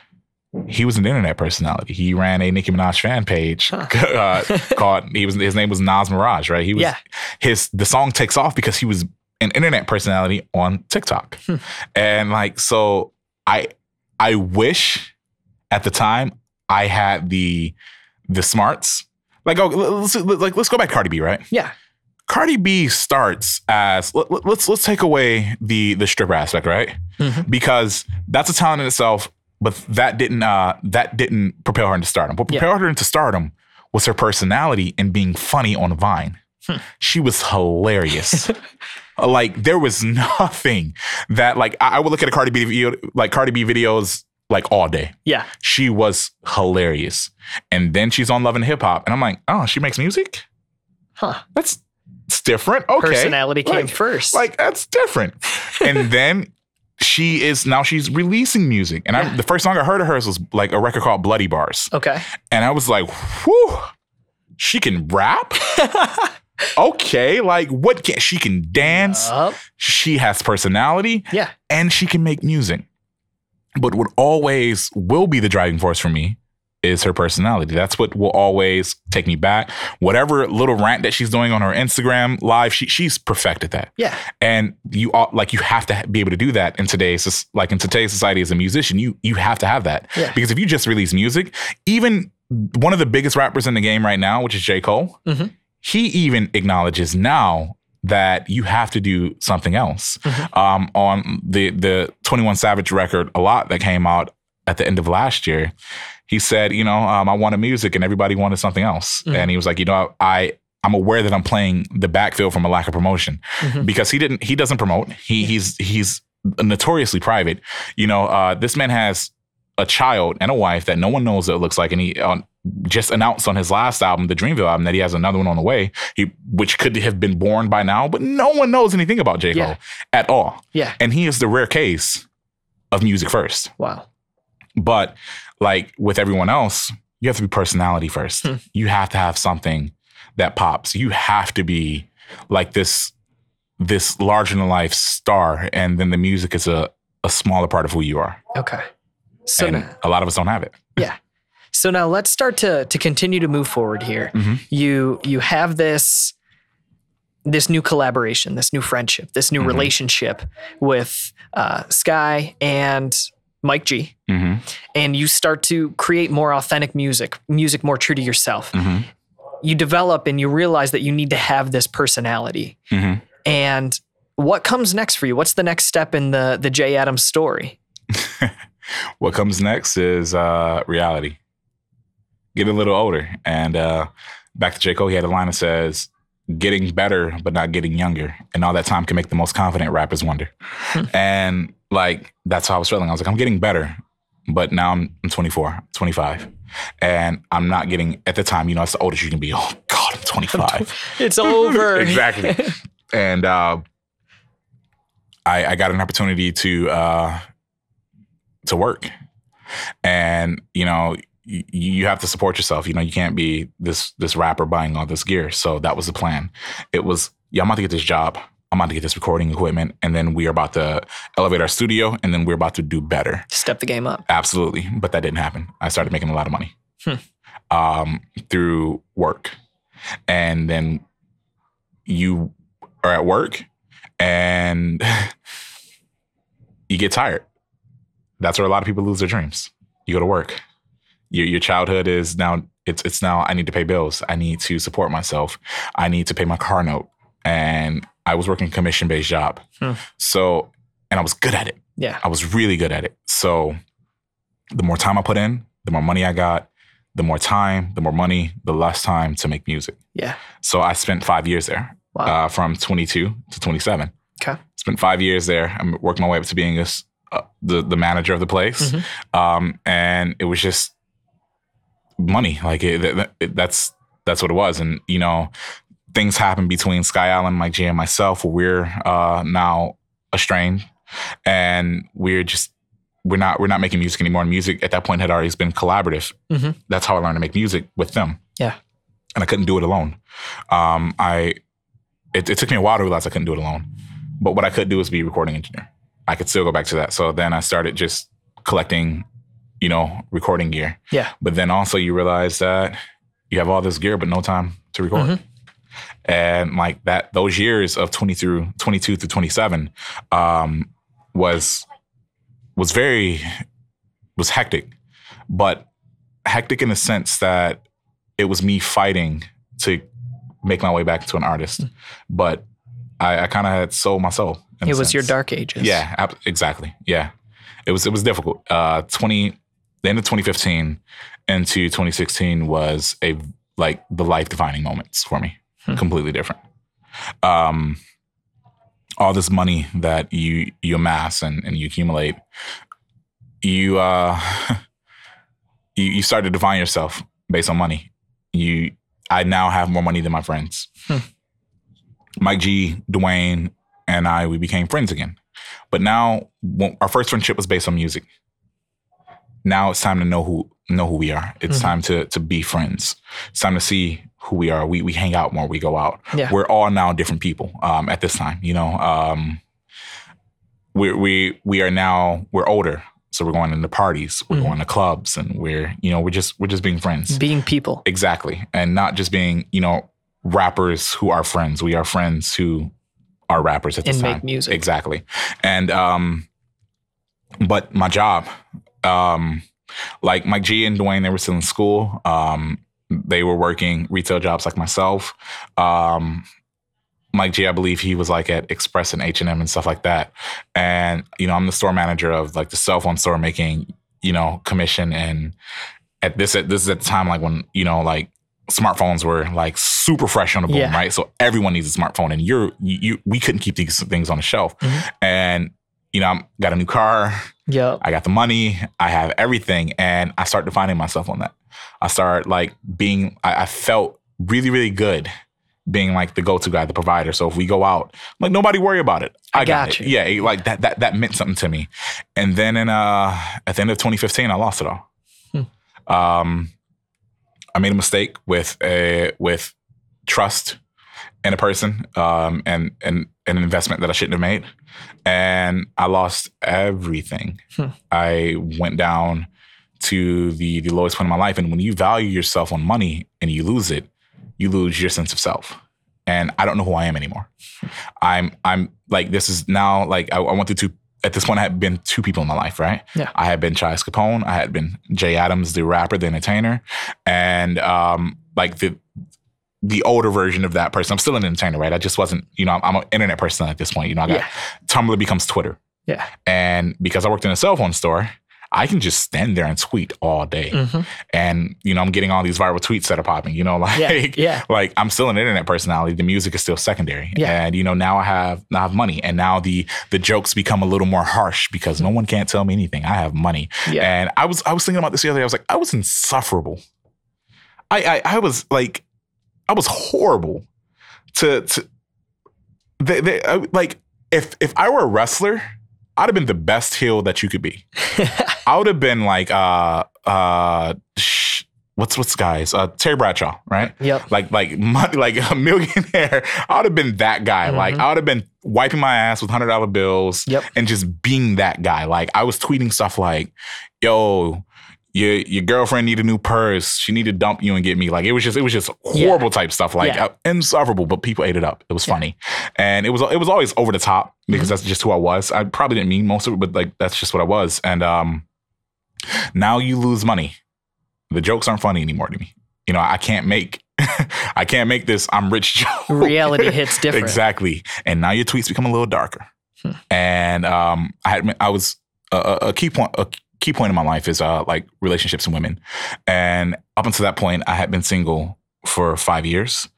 He was an internet personality. He ran a Nicki Minaj fan page uh, called he was his name was Nas Maraj, right? He was Yeah. his the song takes off because he was an internet personality on TikTok. Hmm. And like so I I wish at the time I had the the smarts. Like oh let's like let's go back to Cardi B, right? Yeah. Cardi B starts as let, let- let's let's take away the the stripper aspect, right? Mhm. Because that's a talent in itself, but that didn't uh that didn't propel her into stardom. What Yeah. propelled her into stardom was her personality and being funny on Vine. Hmm. She was hilarious. like there was nothing that like I I would look at a Cardi B video like Cardi B videos like all day. Yeah. She was hilarious. And then she's on Love and Hip Hop. And I'm like, oh, she makes music? Huh. That's it's different. Okay. Personality came Like- first. Like that's different. and then she is now she's releasing music. And Yeah. I the first song I heard of hers was like a record called Bloody Bars. okay. And I was like, whew, she can rap? okay. Like what can she can dance? Yup. She has personality yeah. and she can make music. But what always will be the driving force for me is her personality. That's what will always take me back. Whatever little rant that she's doing on her Instagram live, she she's perfected that. Yeah. And you all like you have to be able to do that in today's like in today's society as a musician. You you have to have that Yeah. because if you just release music, even one of the biggest rappers in the game right now, which is J Cole, Mhm. he even acknowledges now that you have to do something else. Mhm. Um, on the the Twenty One Savage record, a lot that came out at the end of last year, he said, you know, um, I wanted music and everybody wanted something else, Mhm. and he was like, you know, I. I'm aware that I'm playing the backfield from a lack of promotion Mhm. because he didn't. He doesn't promote. He he's he's notoriously private. You know, uh, this man has a child and a wife that no one knows what it looks like, and he uh, just announced on his last album, the Dreamville album, that he has another one on the way. He which could have been born by now, but no one knows anything about J Cole Yeah. at all. Yeah. And he is the rare case of music first. Wow. But like with everyone else, you have to be personality first. Hmm. You have to have something that pops. You have to be like this this larger than life star, and then the music is a a smaller part of who you are. Okay. So now, a lot of us don't have it. yeah. So now let's start to to continue to move forward here. Mhm. You you have this this new collaboration, this new friendship, this new Mhm. relationship with uh, Sky and Mike G, hmm and you start to create more authentic music, music more true to yourself. hmm You develop and you realize that you need to have this personality. hmm And what comes next for you? What's the next step in the the Jay Adams story? What comes next is uh, reality. Get a little older, and uh, back to J Cole, he had a line that says, "Getting better, but not getting younger, and all that time can make the most confident rappers wonder." and like that's how I was feeling. I was like, I'm getting better, but now I'm, I'm 24, 25, and I'm not getting at the time. You know, that's the oldest you can be. Oh God, I'm 25. It's over. exactly. And uh, I, I got an opportunity to uh, to work, and you know, y- you have to support yourself. You know, you can't be this this rapper buying all this gear. So that was the plan. It was, yeah, I'm about to get this job. I'm about to get this recording equipment, and then we are about to elevate our studio, and then we're about to do better. Step the game up. Absolutely, but that didn't happen. I started making a lot of money Hmm. um, through work, and then you are at work, and you get tired. That's where a lot of people lose their dreams. You go to work. Your your childhood is now it's it's now I need to pay bills. I need to support myself. I need to pay my car note. And I was working commission based job. Hmm. So and I was good at it. Yeah. I was really good at it. So the more time I put in, the more money I got, the more time, the more money, the less time to make music. Yeah. So I spent five years there, Wow. uh, from 22 to 27. Okay. Spent five years there. I'm working my way up to being this, uh, the the manager of the place, Mhm. um, and it was just money. Like it, it- that's that's what it was. And you know, things happen between Sky Allen, Mike G, and myself where we're uh, now estranged, and we're just we're not we're not making music anymore. And music at that point had already been collaborative. Mhm. That's how I learned to make music with them. Yeah. and I couldn't do it alone. Um, I it, it took me a while to realize I couldn't do it alone. But what I could do is be a recording engineer. I could still go back to that. So then I started just collecting, you know, recording gear. Yeah. But then also you realize that you have all this gear but no time to record. Mhm. And like that those years of 20 through 22 through 27 um was was very was hectic. But hectic in the sense that it was me fighting to make my way back to an artist. But I, I kind of had sold my soul. It was your dark ages. Yeah, ab- exactly. Yeah, it was it was difficult. Uh, twenty the end of 2015 into 2016 was a like the life defining moments for me. Completely different. Um, all this money that you you amass and, and you accumulate, you uh, you you start to define yourself based on money. You I now have more money than my friends. Mike G, Dwayne, and I we became friends again. But now when- our first friendship was based on music. Now it's time to know who know who we are. It's time to to be friends. It's time to see who we are. We we hang out more. We go out. Yeah. We're all now different people um, at this time. You know, um, we we we are now we're older, so we're going into parties. We're going to clubs, and we're you know we're just we're just being friends. Being people. Exactly. And not just being, you know, rappers who are friends. We are friends who are rappers at this And time. make music. Exactly. And um but my job, um, like Mike G and Dwayne, they were still in school. Um, they were working retail jobs like myself. Um, Mike G, I believe he was like at Express and H and M and stuff like that. And you know, I'm the store manager of like the cell phone store, making you know commission. And at this, at this is at the time like when you know like smartphones were like super fresh on the boom, Yeah. right? So everyone needs a smartphone, and you're you, you we couldn't keep these things on the shelf. Mhm. And you know, I got a new car. Yep. I got the money, I have everything, and I start defining myself on that. I started like being, I, I felt really, really good being like the go-to guy, the provider. So if we go out, like nobody worry about it. I I, got, got it. Yeah, like that, that, that meant something to me. And then in uh, at the end of 2015, I lost it all. Hmm. Um, I made a mistake with a with trust in a person, um, and and an investment that I shouldn't have made, and I lost everything. Hmm. I went down to the the lowest point in my life. And when you value yourself on money and you lose it, you lose your sense of self. And I don't know who I am anymore. I'm I'm like this is now like I, I went through two. At this point, I had been two people in my life, right? Yeah. I had been Chise Capone. I had been Jay Adams, the rapper, the entertainer, and um, like the the older version of that person. I'm still an entertainer, right? I just wasn't, you know, I'm, I'm an internet person at this point. You know, I got Yeah. Tumblr becomes Twitter. Yeah. And because I worked in a cell phone store, I can just stand there and tweet all day. hmm And, you know, I'm getting all these viral tweets that are popping, you know, like, Yeah. Yeah. like I'm still an internet personality. The music is still secondary. Yeah. And, you know, now I have now I have money. And now the the jokes become a little more harsh because no one can't tell me anything. I have money. Yeah. And I was I was thinking about this the other day. I was like, I was insufferable. I I, I was like, I was horrible to to they, they, like if if I were a wrestler, I'd have been the best heel that you could be. I would have been like uh uh sh- what's what's guys uh Terry Bradshaw, right? Yep. Like like money, like a millionaire. I would have been that guy. Like Mhm. I would have been wiping my ass with hundred dollar bills Yep. and just being that guy. Like I was tweeting stuff like, "Yo, your your girlfriend need a new purse. She need to dump you and get me." Like it was just it was just horrible type stuff. Like Yeah. uh, insufferable, but people ate it up. It was funny, and it was it was always over the top because that's just who I was. I probably didn't mean most of it, but like that's just what I was. And um, now you lose money. The jokes aren't funny anymore to me. You know, I can't make I can't make this I'm rich joke. Reality hits different. Exactly. And now your tweets become a little darker. Hmm. And um, I had I was a, a- a key point a key point in my life is uh like relationships and women. And up until that point, I had been single for five years,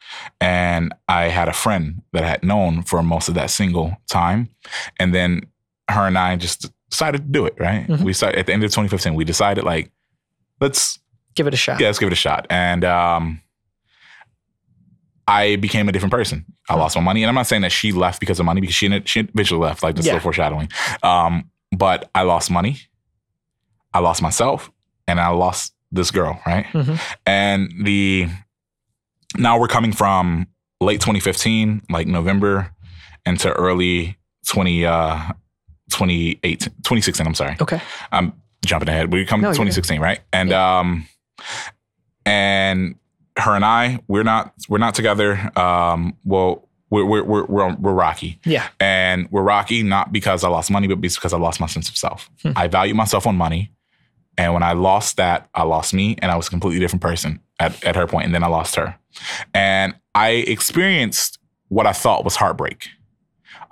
and I had a friend that I had known for most of that single time, and then her and I just decided to do it. Right? Mhm. We started at the end of 2015. We decided like let's Give it a shot. yeah, let's give it a shot. And um, I became a different person. I Hmm. lost my money, and I'm not saying that she left because of money, because she she eventually left. Like this Yeah. little foreshadowing. Um, but I lost money. I lost myself, and I lost this girl. Right, Mhm. and the now we're coming from late 2015, like November, into early 20 uh 2018 2016 i'm sorry Okay. I'm jumping ahead. We come No, to 2016, right? And um, and her and I, we're not we're not together. Um, well, we're we're we're we're, we're rocky, Yeah. and we're rocky not because I lost money, but because I lost my sense of self. Hmm. I value myself on money, and when I lost that, I lost me, and I was a completely different person. at, at her point. and then I lost her. And I experienced what I thought was heartbreak.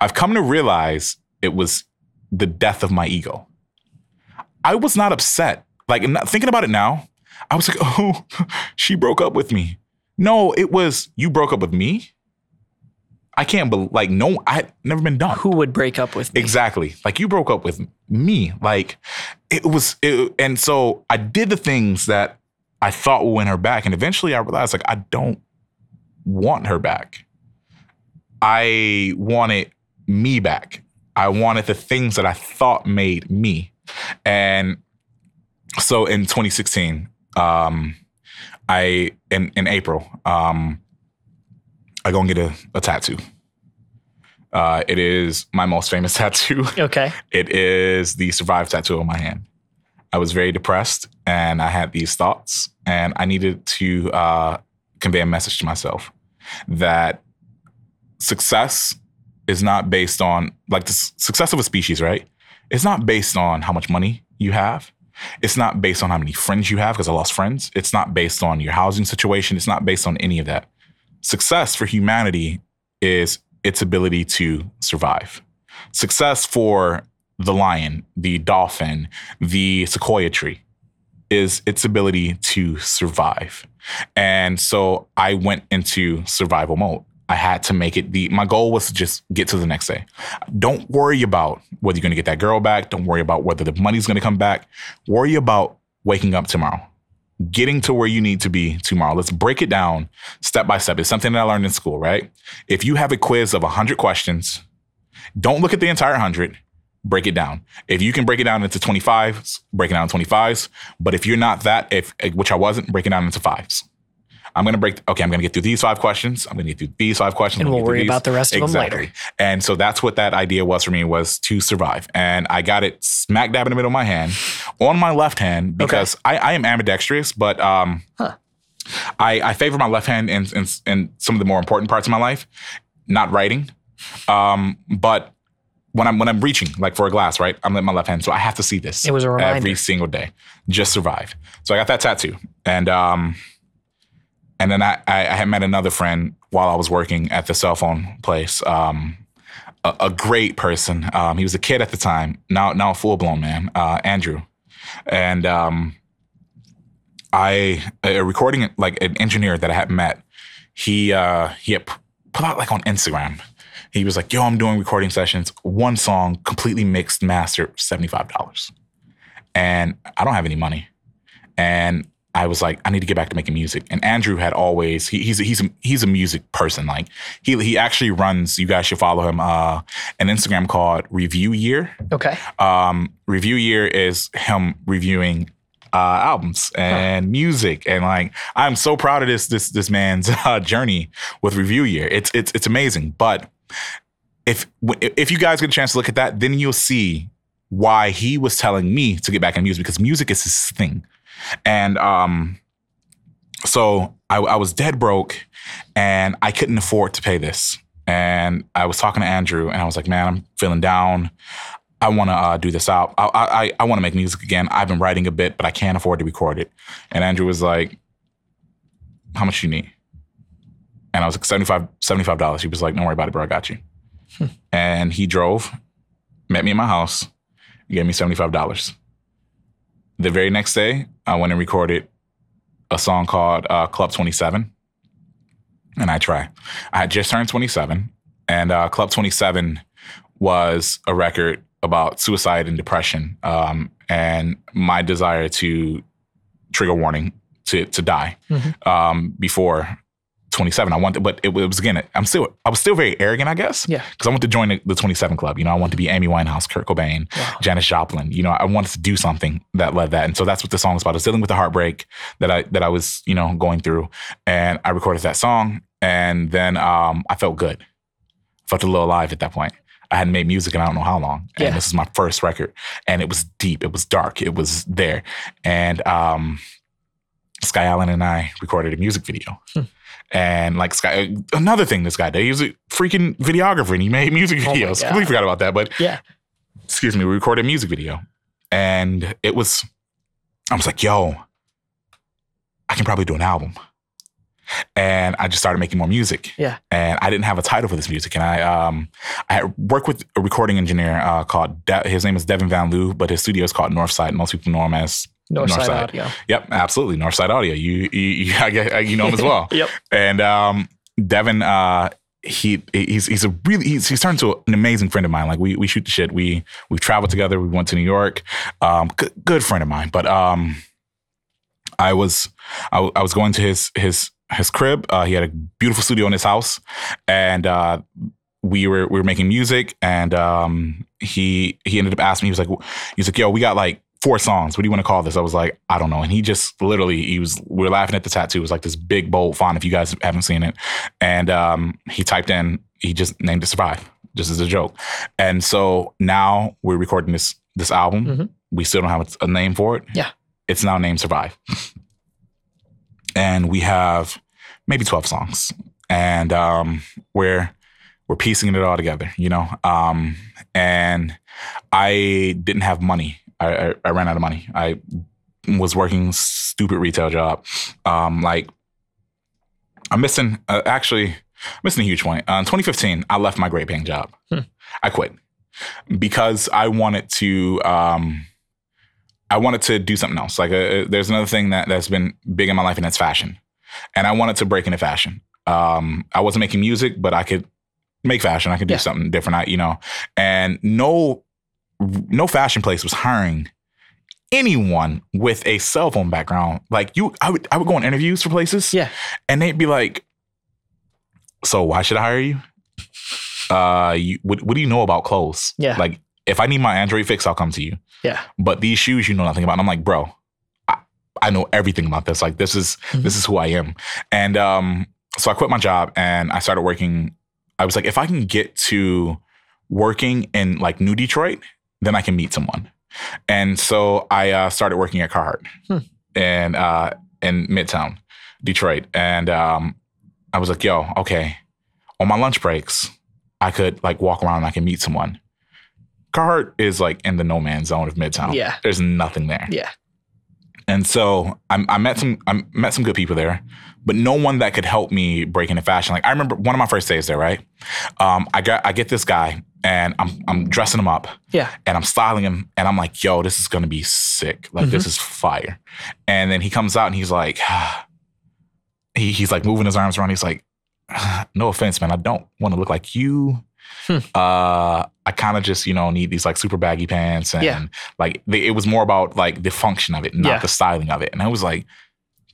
I've come to realize it was the death of my ego. I was not upset. Like thinking about it now, I was like, oh, she broke up with me. No, it was you broke up with me. I can't believe, like, no, I never been done. Who would break up with me? Exactly. Like, you broke up with me. Like, it was, it, and so I did the things that I thought would win her back. And eventually I realized, like, I don't want her back. I wanted me back. I wanted the things that I thought made me. And so in 2016, um, I in in April, um, I go and get a, a tattoo. Uh, it is my most famous tattoo. Okay. It is the survive tattoo on my hand. I was very depressed and I had these thoughts, and I needed to uh, convey a message to myself that success is not based on like the success of a species, right? It's not based on how much money you have. It's not based on how many friends you have because I lost friends. It's not based on your housing situation. It's not based on any of that. Success for humanity is its ability to survive. Success for the lion, the dolphin, the sequoia tree is its ability to survive. And so I went into survival mode. I had to make it the my goal was to just get to the next day. Don't worry about whether you're going to get that girl back, don't worry about whether the money's going to come back. Worry about waking up tomorrow. Getting to where you need to be tomorrow. Let's break it down step by step. It's something that I learned in school, right? If you have a quiz of 100 questions, don't look at the entire 100 break it down. If you can break it down into 25s, break it down into 25s. But if you're not that, if eh, which I wasn't, break it down into fives. I'm going to break, okay, I'm going to get through these five questions. I'm going to get through these five questions. And we'll worry these. about the rest of exactly. them later. And so that's what that idea was for me was to survive. And I got it smack dab in the middle of my hand on my left hand because okay. I, I, am ambidextrous, but um, huh. I, I, favor my left hand in, in, in, some of the more important parts of my life, not writing. Um, but when I'm when I'm reaching like for a glass, right? I'm in my left hand, so I have to see this. It was a reminder. every single day. Just survive. So I got that tattoo, and um, and then I, I, had met another friend while I was working at the cell phone place. Um, a, a, great person. Um, he was a kid at the time. Now, now a full blown man. Uh, Andrew, and um, I a recording like an engineer that I had met. He uh, he had put out like on Instagram. He was like, "Yo, I'm doing recording sessions. One song, completely mixed, master, seventy five dollars." And I don't have any money. And I was like, I need to get back to making music. And Andrew had always he, he's a, he's a, he's a music person. Like he he actually runs. You guys should follow him. Uh, an Instagram called Review Year. Okay. Um, Review Year is him reviewing uh, albums and huh. music, and like I'm so proud of this this this man's uh, journey with Review Year. It's it's it's amazing. But if if you guys get a chance to look at that, then you'll see why he was telling me to get back in music because music is his thing. And um, so I, I was dead broke and I couldn't afford to pay this. And I was talking to Andrew and I was like, man, I'm feeling down. I want to uh, do this out. I, I, I want to make music again. I've been writing a bit, but I can't afford to record it. And Andrew was like, how much do you need? And I was like, 75 $75. He was like, don't worry about it, bro. I got you. Hmm. And he drove, met me in my house, gave me $75. The very next day, I went and recorded a song called uh, Club 27. And I try. I had just turned 27, and uh, Club 27 was a record about suicide and depression um, and my desire to trigger warning to to die mm-hmm. um, before 27. I wanted, but it, was again, I'm still, I was still very arrogant, I guess. Yeah. Because I want to join the, the, 27 Club. You know, I want to be Amy Winehouse, Kurt Cobain, wow. Janis Joplin. You know, I wanted to do something that led that, and so that's what the song is about. It's dealing with the heartbreak that I that I was, you know, going through, and I recorded that song, and then um, I felt good, I felt a little alive at that point. I hadn't made music in I don't know how long, and yeah. this is my first record, and it was deep, it was dark, it was there, and um, Sky Allen and I recorded a music video. Hmm. And like Sky, another thing this guy did, he was a freaking videographer and he made music oh videos. Oh Completely forgot about that, but yeah. Excuse me, we recorded a music video, and it was. I was like, "Yo, I can probably do an album. And I just started making more music. Yeah. And I didn't have a title for this music. And I um I worked with a recording engineer uh, called De- his name is Devin Van Loo, but his studio is called Northside. Most people know him as Northside Northside. Audio. Yep, absolutely. Northside Audio. You, you, you I you know him as well. Yep. And um, Devin, uh, he he's he's a really he's he's turned to an amazing friend of mine. Like we we shoot the shit. We we traveled together. We went to New York. Um, good, good friend of mine. But um, I was I, was going to his his his crib. Uh, he had a beautiful studio in his house, and uh, we were we were making music. And um, he he ended up asking me. He was like he's like, yo, we got like four songs. What do you want to call this? I was like, I don't know. And he just literally, he was, we are laughing at the tattoo. It was like this big bold font if you guys haven't seen it. And um, he typed in, he just named it Survive, just as a joke. And so now we're recording this this album. Mhm. We still don't have a name for it. Yeah. It's now named Survive. and we have maybe 12 songs. And um, we're we're piecing it all together, you know. Um, and I didn't have money. I, I, I ran out of money. I was working stupid retail job. Um, like I'm missing. Uh, actually, missing a huge point. Uh, in 2015, I left my great paying job. Hmm. I quit because I wanted to. Um, I wanted to do something else. Like, uh, there's another thing that that's been big in my life, and that's fashion. And I wanted to break into fashion. Um, I wasn't making music, but I could make fashion. I could do Yeah. something different. I, you know, and no, no fashion place was hiring anyone with a cell phone background. Like you, I would, I would go on interviews for places, Yeah. and they'd be like, "So why should I hire you? Uh, you, what, what do you know about clothes? Yeah. like if I need my Android fix, I'll come to you. Yeah. But these shoes, you know nothing about. And I'm like, bro, I, I know everything about this. Like this is Mhm. this is who I am. And um, so I quit my job and I started working. I was like, if I can get to working in like New Detroit, then I can meet someone. And so I uh, started working at Carhartt Hmm. and uh, in Midtown, Detroit. And um, I was like, yo, okay. On my lunch breaks, I could like walk around and I can meet someone. Carhartt is like in the no man's zone of Midtown. Yeah. There's nothing there. Yeah. And so I, I met some I met some good people there, but no one that could help me break into fashion. Like I remember one of my first days there, right? Um, I got I get this guy and I'm I'm dressing him up Yeah. and I'm styling him and I'm like, yo, this is gonna be sick. Like this is fire. And then he comes out and he's like, he, he's like moving his arms around. He's like, no offense, man, I don't want to look like you. Hmm. Uh, I kind of just, you know, need these like super baggy pants and Yeah. like they, it was more about like the function of it, not Yeah. the styling of it. And I was like,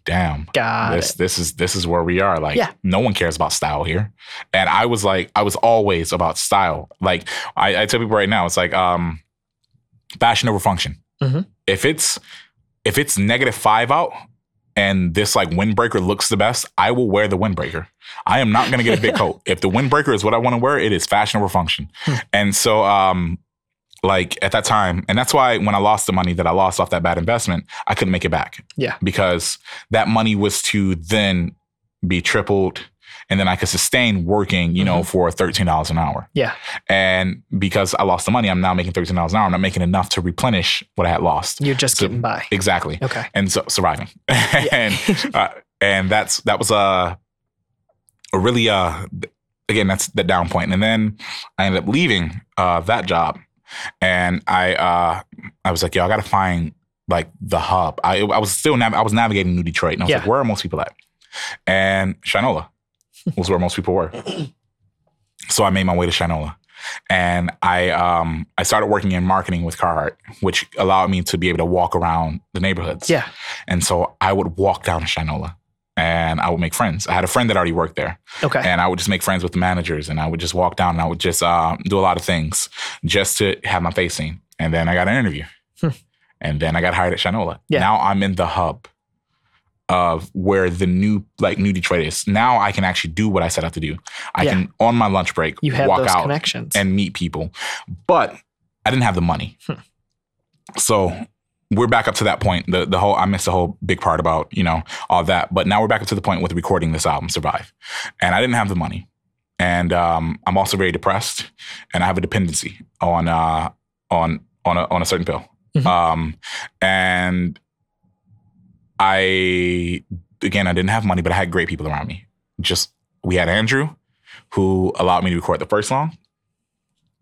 damn, Got this it. this is this is where we are. Like Yeah. no one cares about style here. And I was like, I was always about style. Like I, I tell people right now, it's like um fashion over function. Mhm. If it's if it's negative five out and this like windbreaker looks the best, I will wear the windbreaker. I am not gonna get a big coat. If the windbreaker is what I want to wear, it is fashion over function. Hmm. And so um like at that time, and that's why when I lost the money that I lost off that bad investment, I couldn't make it back Yeah. because that money was to then be tripled and then I could sustain working, you know, for $13 an hour. Yeah. And because I lost the money, I'm now making $13 an hour. I'm not making enough to replenish what I had lost. You're just So- getting by. Exactly. Okay. And so surviving. and uh, and that's that was a a really uh again that's the down point. And then I ended up leaving uh that job and I uh I was like, yo, I gotta find like the hub. I I was still nav- I was navigating New Detroit and I was Yeah. like, where are most people at? And Shinola was where most people were. So I made my way to Shinola. And I um I started working in marketing with Carhartt, which allowed me to be able to walk around the neighborhoods. Yeah. And so I would walk down to Shinola and I would make friends. I had a friend that already worked there Okay. and I would just make friends with the managers and I would just walk down and I would just uh, do a lot of things just to have my face seen. And then I got an interview. Hmm. and then I got hired at Shinola. Yeah. Now I'm in the hub of where the new like new Detroit is. Now I can actually do what I set out to do. I Yeah. can on my lunch break you had walk those out connections. and meet people. But I didn't have the money. Hmm. So we're back up to that point. The the whole I missed the whole big part about, you know, all that. But now we're back up to the point with recording this album, Survive. And I didn't have the money. And um, I'm also very depressed and I have a dependency on uh on on a on a certain pill. Mhm. Um and I again I didn't have money, but I had great people around me. Just we had Andrew, who allowed me to record the first song.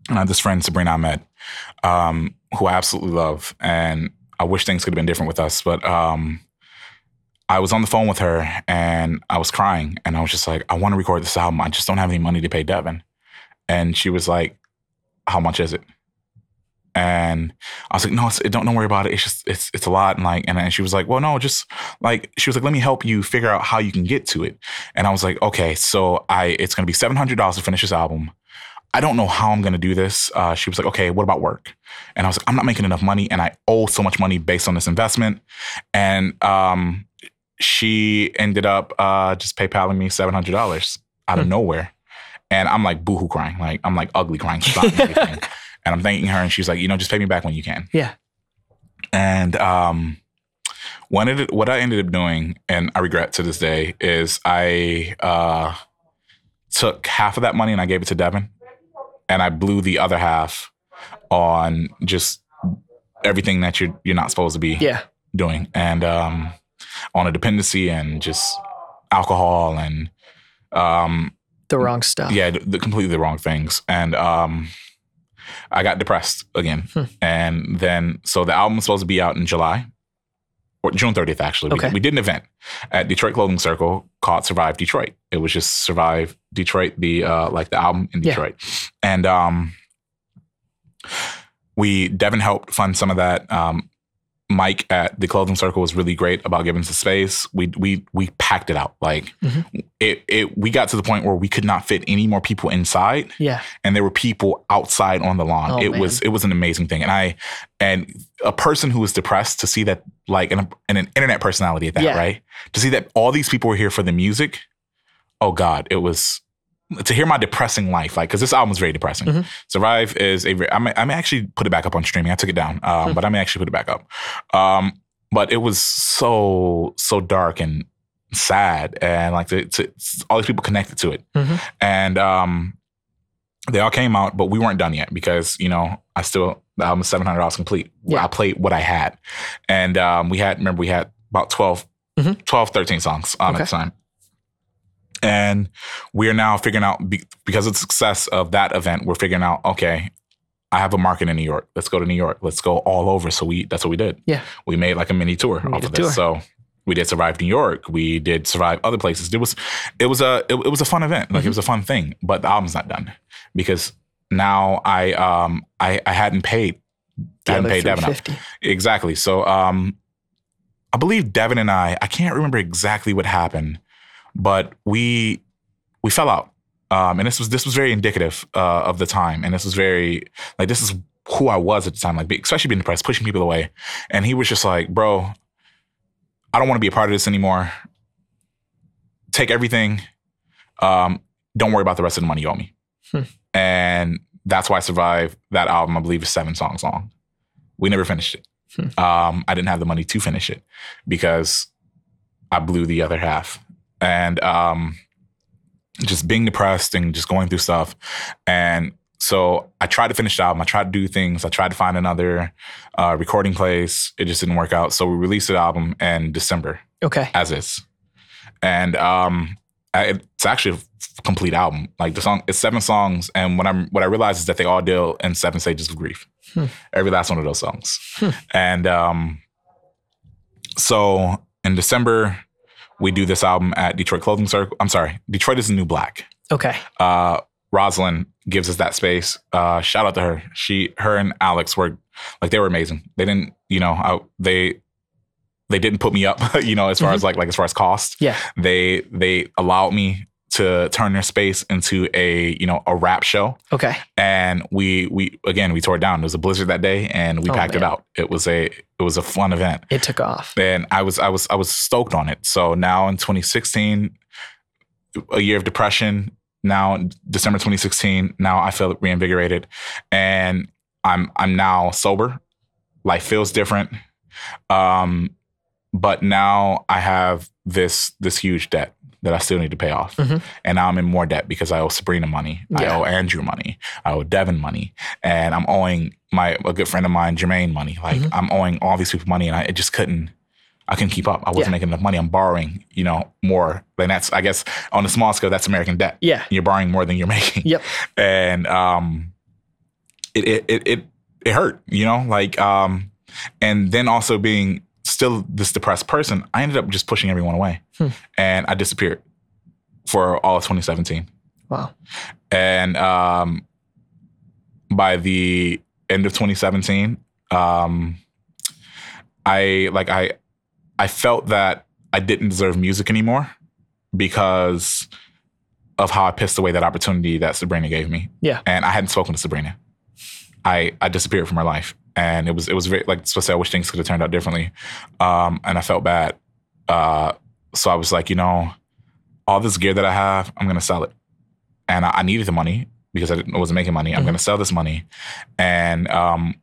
And I have this friend, Sabrina Ahmed, um, who I absolutely love. And I wish things could have been different with us. But um, I was on the phone with her and I was crying. And I was just like, I want to record this album. I just don't have any money to pay Devin. And she was like, How much is it? And I was like, no, it's, don't don't worry about it. It's just it's it's a lot. And like, and, and she was like, well, no, just like she was like, let me help you figure out how you can get to it. And I was like, okay, so I it's gonna be seven hundred dollars to finish this album. I don't know how I'm gonna do this. Uh, she was like, okay, what about work? And I was like, I'm not making enough money, and I owe so much money based on this investment. And um, she ended up uh, just PayPaling me seven hundred dollars out of nowhere. And I'm like boohoo crying, like I'm like ugly crying. And I'm thanking her, and she's like, you know, just pay me back when you can. Yeah. And um, what it, what I ended up doing, and I regret to this day, is I uh, took half of that money and I gave it to Devin, and I blew the other half on just everything that you're you're not supposed to be Yeah. doing, and um, on a dependency and just alcohol and um, The wrong stuff. yeah, the, the completely the wrong things. And um, I got depressed again. Hmm. And then, so the album was supposed to be out in July or June 30th, actually. Okay. We, we did an event at Detroit Clothing Circle called Survive Detroit. It was just Survive Detroit, the uh, like the album in Yeah. Detroit. And um, we, Devin helped fund some of that. Um, Mike at the clothing circle was really great about giving us the space. We we we packed it out. Like Mhm. it it we got to the point where we could not fit any more people inside Yeah. and there were people outside on the lawn. Oh, it man. was it was an amazing thing. And I and a person who was depressed to see that like and, and an internet personality at that, Yeah. right? To see that all these people were here for the music. Oh God, it was to hear my depressing life, like because this album is very depressing. Mhm. Survive is a. very- I may, I may actually put it back up on streaming. I took it down, um, Hmm. but I may actually put it back up. Um, but it was so so dark and sad, and like to, to, all these people connected to it, Mhm. and um, they all came out, but we weren't done yet because you know I still the album is seven hundred dollars complete. Yeah. I played what I had, and um, we had remember we had about 12, Mhm. 12 13 songs um, Okay. at the time. And we are now figuring out be, because of the success of that event, we're figuring out, okay, I have a market in New York. Let's go to New York. Let's go all over. So we that's what we did. Yeah. We made like a mini tour Made off of this. So we did survive New York. We did survive other places. It was it was a it, it was a fun event. Like Mhm. it was a fun thing. But the album's not done because now I um I I hadn't paid The I hadn't paid Devin. up. Exactly. So um I believe Devin and I, I can't remember exactly what happened, but we we fell out. Um and this was this was very indicative uh, of the time. And this was very like this is who I was at the time, like especially being depressed, pushing people away. And he was just like, bro, I don't want to be a part of this anymore. Take everything. Um, don't worry about the rest of the money you owe me. Hmm. And that's why I survived that album, I believe is seven songs long. We never finished it. Hmm. Um, I didn't have the money to finish it because I blew the other half. And um, just being depressed and just going through stuff. And so I tried to finish the album. I tried to do things. I tried to find another uh, recording place. It just didn't work out. So we released the album in December Okay. as is. And um, I, it's actually a complete album. Like the song, it's seven songs, and what I'm what I realized is that they all deal in seven stages of grief. Hmm. Every last one of those songs. Hmm. And um, so in December, we do this album at Detroit Clothing Circle. I'm sorry, Detroit is the new black. Okay. Uh, Rosalind gives us that space. Uh, shout out to her. She, her, and Alex were like they were amazing. They didn't, you know, I, they they didn't put me up, you know, as far as like like as far as cost. Yeah. They they allowed me to turn their space into a you know a rap show, Okay. and we we again we tore it down. It was a blizzard that day, and we Oh, packed it out. It was a it was a fun event It took off. and I was I was I was stoked on it. So now in 2016, a year of depression. Now December 2016, now I feel reinvigorated, and I'm I'm now sober. Life feels different, um, but now I have this this huge debt that I still need to pay off, Mhm. and now I'm in more debt because I owe Sabrina money, I owe Andrew money, I owe Devin money, and I'm owing my a good friend of mine Jermaine money. Like Mhm. I'm owing all these people money, and I it just couldn't. I couldn't keep up. I wasn't Yeah. making enough money. I'm borrowing, you know, more. Than that's I guess on a small scale, that's American debt. Yeah. You're borrowing more than you're making. Yep. And um it it it it, it hurt, you know, like um and then also being still this depressed person, I ended up just pushing everyone away. Hmm. And I disappeared for all of 2017. Wow. And um, by the end of 2017, um, I like I I felt that I didn't deserve music anymore because of how I pissed away that opportunity that Sabrina gave me. Yeah. And I hadn't spoken to Sabrina. I I disappeared from her life. And it was it was very like supposed to say I wish things could have turned out differently. Um, and I felt bad. Uh, so I was like, you know, all this gear that I have, I'm gonna sell it. And I, I needed the money because I, didn't, I wasn't making money. I'm Mhm. gonna sell this money. And um,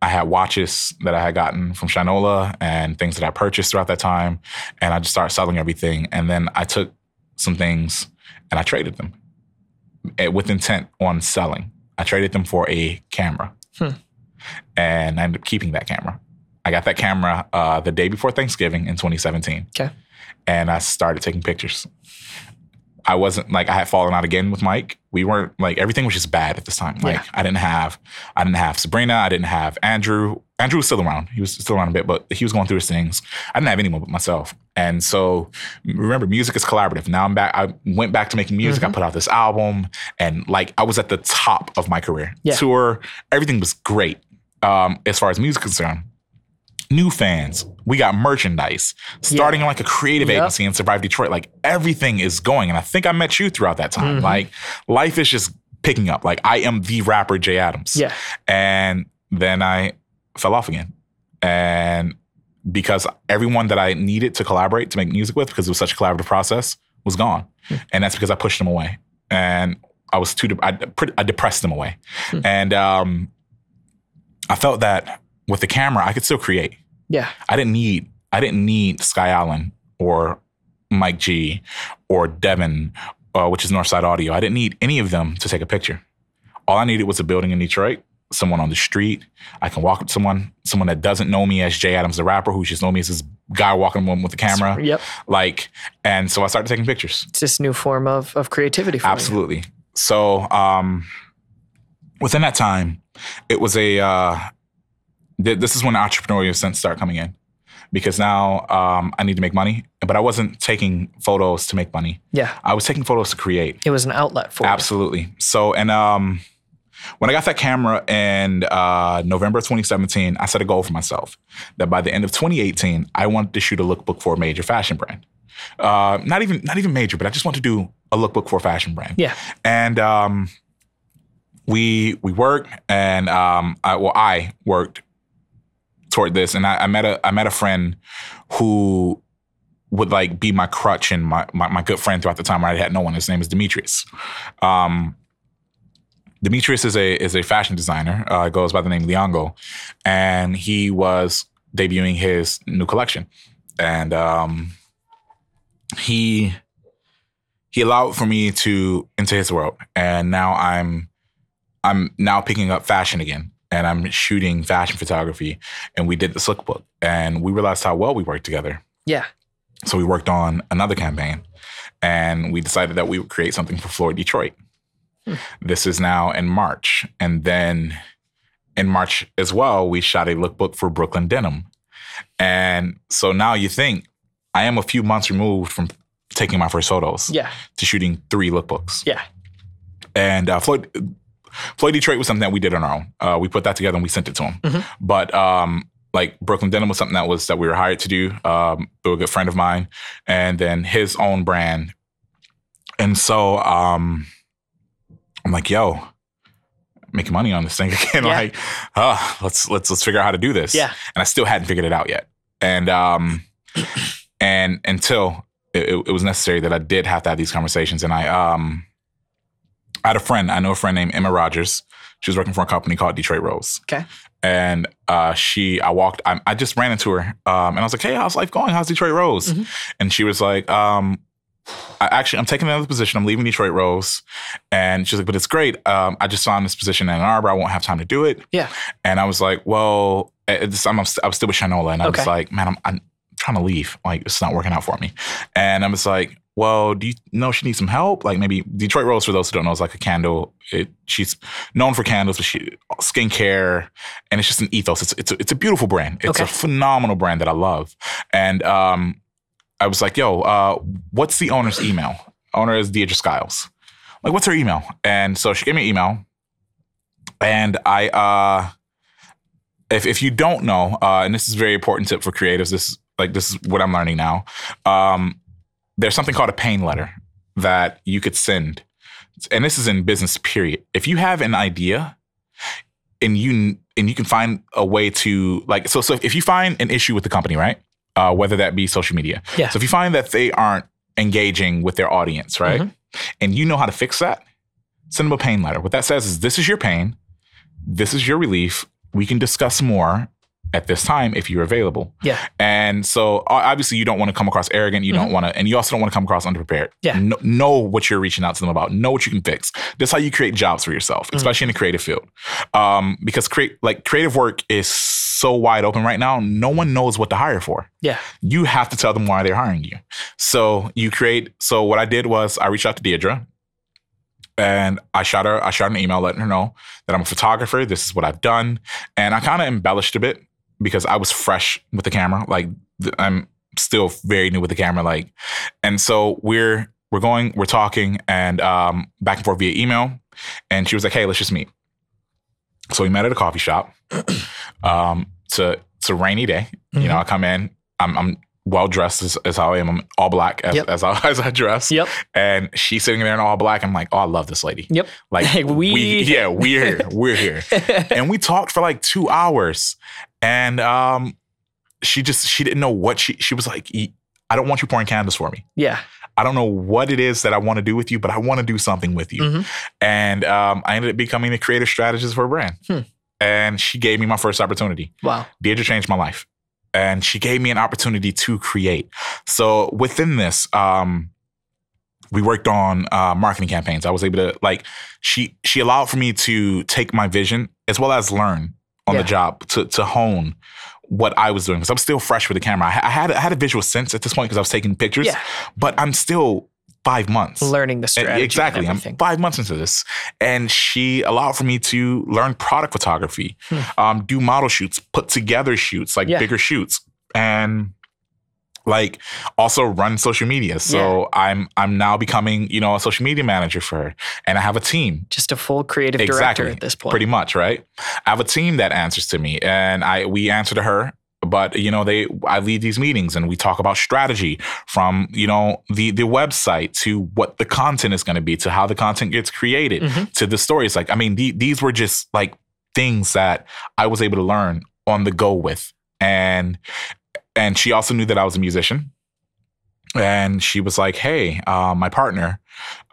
I had watches that I had gotten from Shinola and things that I purchased throughout that time. And I just started selling everything. And then I took some things and I traded them eh, with intent on selling. I traded them for a camera. Hmm. And I ended up keeping that camera. I got that camera uh, the day before Thanksgiving in 2017. Okay. And I started taking pictures. I wasn't like I had fallen out again with Mike. We weren't like everything was just bad at this time. Like Yeah. I didn't have I didn't have Sabrina, I didn't have Andrew. Andrew was still around. He was still around a bit, but he was going through his things. I didn't have anyone but myself. And so remember music is collaborative. Now I'm back I went back to making music. I Mm-hmm. put out this album and like I was at the top of my career. Yeah. Tour, everything was great. Um as far as music is concerned. New fans. We got merchandise. Starting like a creative Yep. agency in Survive Detroit. Like everything is going. And I think I met you throughout that time. Mhm. Like life is just picking up. Like I am the rapper Jay Adams. Yeah. And then I fell off again. And because everyone that I needed to collaborate to make music with, because it was such a collaborative process, was gone. Hmm. And that's because I pushed them away. And I was too, de- I, I depressed them away. Hmm. And um, I felt that with the camera, I could still create. Yeah. I didn't need I didn't need Sky Allen or Mike G or Devin, uh, which is Northside Audio. I didn't need any of them to take a picture. All I needed was a building in Detroit, someone on the street. I can walk up to someone, someone that doesn't know me as Jay Adams, the rapper, who just know me as this guy walking with the camera. Yep. Like, and so I started taking pictures. It's this new form of of creativity you. Absolutely. So um, within that time, it was a. Uh, th- this is when entrepreneurial sense started coming in, because now um, I need to make money, but I wasn't taking photos to make money. Yeah. I was taking photos to create. It was an outlet for you. Absolutely. So and um, when I got that camera in uh, November of 2017, I set a goal for myself that by the end of 2018, I wanted to shoot a lookbook for a major fashion brand. Uh, not even not even major, but I just want to do a lookbook for a fashion brand Yeah. and um, we we worked, and um, I, well, I worked toward this, and I, I met a I met a friend who would like be my crutch and my, my my good friend throughout the time I had no one. His name is Demetrius. Um, Demetrius is a is a fashion designer. Uh, goes by the name Leongo, and he was debuting his new collection, and um, he he allowed for me to into his world and now i'm i'm now picking up fashion again and i'm shooting fashion photography and we did this lookbook and we realized how well we worked together Yeah. so we worked on another campaign and we decided that we would create something for Floyd Detroit. This is now in March. And then in March as well, we shot a lookbook for Brooklyn Denim. And so now you think I am a few months removed from taking my first photos Yeah. to shooting three lookbooks. Yeah. And uh, Floyd Floyd Detroit was something that we did on our own. Uh, we put that together and we sent it to him. Mhm. But um, like Brooklyn Denim was something that was that we were hired to do. Um, through a good friend of mine, and then his own brand. And so um, I'm like, yo, making money on this thing again. Yeah. Like, uh, let's let's let's figure out how to do this. Yeah. And I still hadn't figured it out yet. And um, and until it, it- it was necessary that I did have to have these conversations. And I um, I had a friend. I know a friend named Emma Rogers. She was working for a company called Detroit Rose. Okay. And uh, she, I walked. I, I just ran into her, um, and I was like, "Hey, how's life going? How's Detroit Rose?" Mhm. And she was like, um, I actually, I'm taking another position. I'm leaving Detroit Rose. And she's like, but it's great. Um, I just found this position in Ann Arbor. I won't have time to do it. Yeah. And I was like, well, it's, I'm, I was still with Shinola. And I was like, man, I'm, I'm trying to leave. Like it's not working out for me. And I'm just like, well, do you know she needs some help? Like maybe Detroit Rose, for those who don't know, is like a candle. It, she's known for candles, but she skincare, and it's just an ethos. It's it's a, it's a beautiful brand. It's Okay. a phenomenal brand that I love. And um, I was like, yo, uh, what's the owner's email? Owner is Deidre Skiles. Like, what's her email? And so she gave me an email, and I. uh if, if you don't know, uh, and this is very important tip for creatives, this like this is what I'm learning now. Um, there's something called a pain letter that you could send, and this is in business. Period. If you have an idea, and you and you can find a way to like so so if you find an issue with the company, right? Uh, whether that be social media. Yeah. So if you find that they aren't engaging with their audience, right, Mhm. and you know how to fix that, send them a pain letter. What that says is this is your pain, this is your relief. We can discuss more at this time if you're available. Yeah. And so obviously you don't want to come across arrogant. You don't want to, and you also don't want to come across underprepared. Yeah. Know, know what you're reaching out to them about. Know what you can fix. That's how you create jobs for yourself, especially in the creative field. Um, because create like creative work is so wide open right now. No one knows what to hire for Yeah. you have to tell them why they're hiring you. So you create. So what I did was I reached out to Deidre, and I shot her. I shot an email letting her know that I'm a photographer. This is what I've done, and I kind of embellished a bit because I was fresh with the camera. Like I'm still very new with the camera. Like, and so we're we're going, we're talking, and um, back and forth via email. And she was like, "Hey, let's just meet." So we met at a coffee shop. um, it's a it's a rainy day. You know, I come in. I'm I'm well dressed as, as how I am. I'm all black as Yep. as, I, as I dress. Yep. And she's sitting there in all black. I'm like, oh, I love this lady. Yep. Like Hey, we- yeah, we're here. We're here. and we talked for like two hours. And um, she just she didn't know what she she was like. "E- I don't want you pouring candles for me. Yeah. I don't know what it is that I want to do with you, but I want to do something with you. Mhm. And um, I ended up becoming the creative strategist for a brand. Hmm. And she gave me my first opportunity. Wow. Deirdre changed my life. And she gave me an opportunity to create. So within this, um, we worked on uh, marketing campaigns. I was able to like she she allowed for me to take my vision as well as learn on Yeah. the job to to hone what I was doing because I'm still fresh with the camera. I, I had I had a visual sense at this point because I was taking pictures, Yeah. but I'm still five months Learning the strategy. Exactly. I'm five months into this. And she allowed for me to learn product photography, Hmm. um, do model shoots, put together shoots, like Yeah. bigger shoots. And like also run social media. So I'm I'm now becoming, you know, a social media manager for her. And I have a team. Just a full creative director at this point. Pretty much, right? I have a team that answers to me and I we answer to her. But you know, they I lead these meetings and we talk about strategy from, you know, the the website to what the content is going to be, to how the content gets created, Mhm. to the stories. Like, I mean, the, these were just like things that I was able to learn on the go with. And and she also knew that I was a musician. And she was like, "Hey, uh, my partner,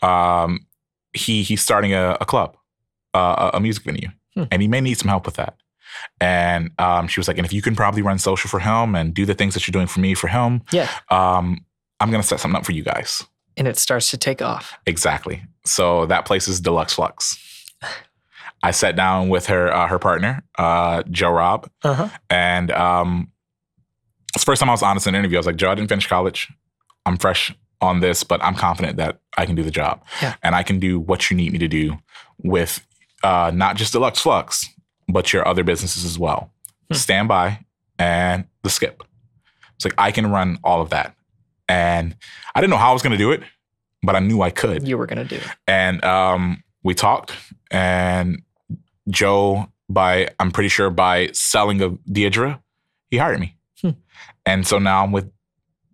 um, he he's starting a, a club, uh, a a music venue, Hmm. and he may need some help with that." And um, she was like, "And if you can probably run social for him and do the things that you're doing for me for him, Yeah. um, I'm gonna set something up for you guys." And it starts to take off. Exactly. So that place is Deluxx Fluxx. I sat down with her uh, her partner, uh, Joe Rob, Uh-huh. and um, it's the first time I was honest in an interview. I was like, Joe, I didn't finish college. I'm fresh on this, but I'm confident that I can do the job. Yeah. And I can do what you need me to do with uh, not just Deluxx Fluxx, but your other businesses as well. Hmm. Standby and the skip. It's like I can run all of that. And I didn't know how I was going to do it, but I knew I could. You were going to do it. And um, we talked, and Joe, by I'm pretty sure by selling of Deidre, he hired me. And so now I'm with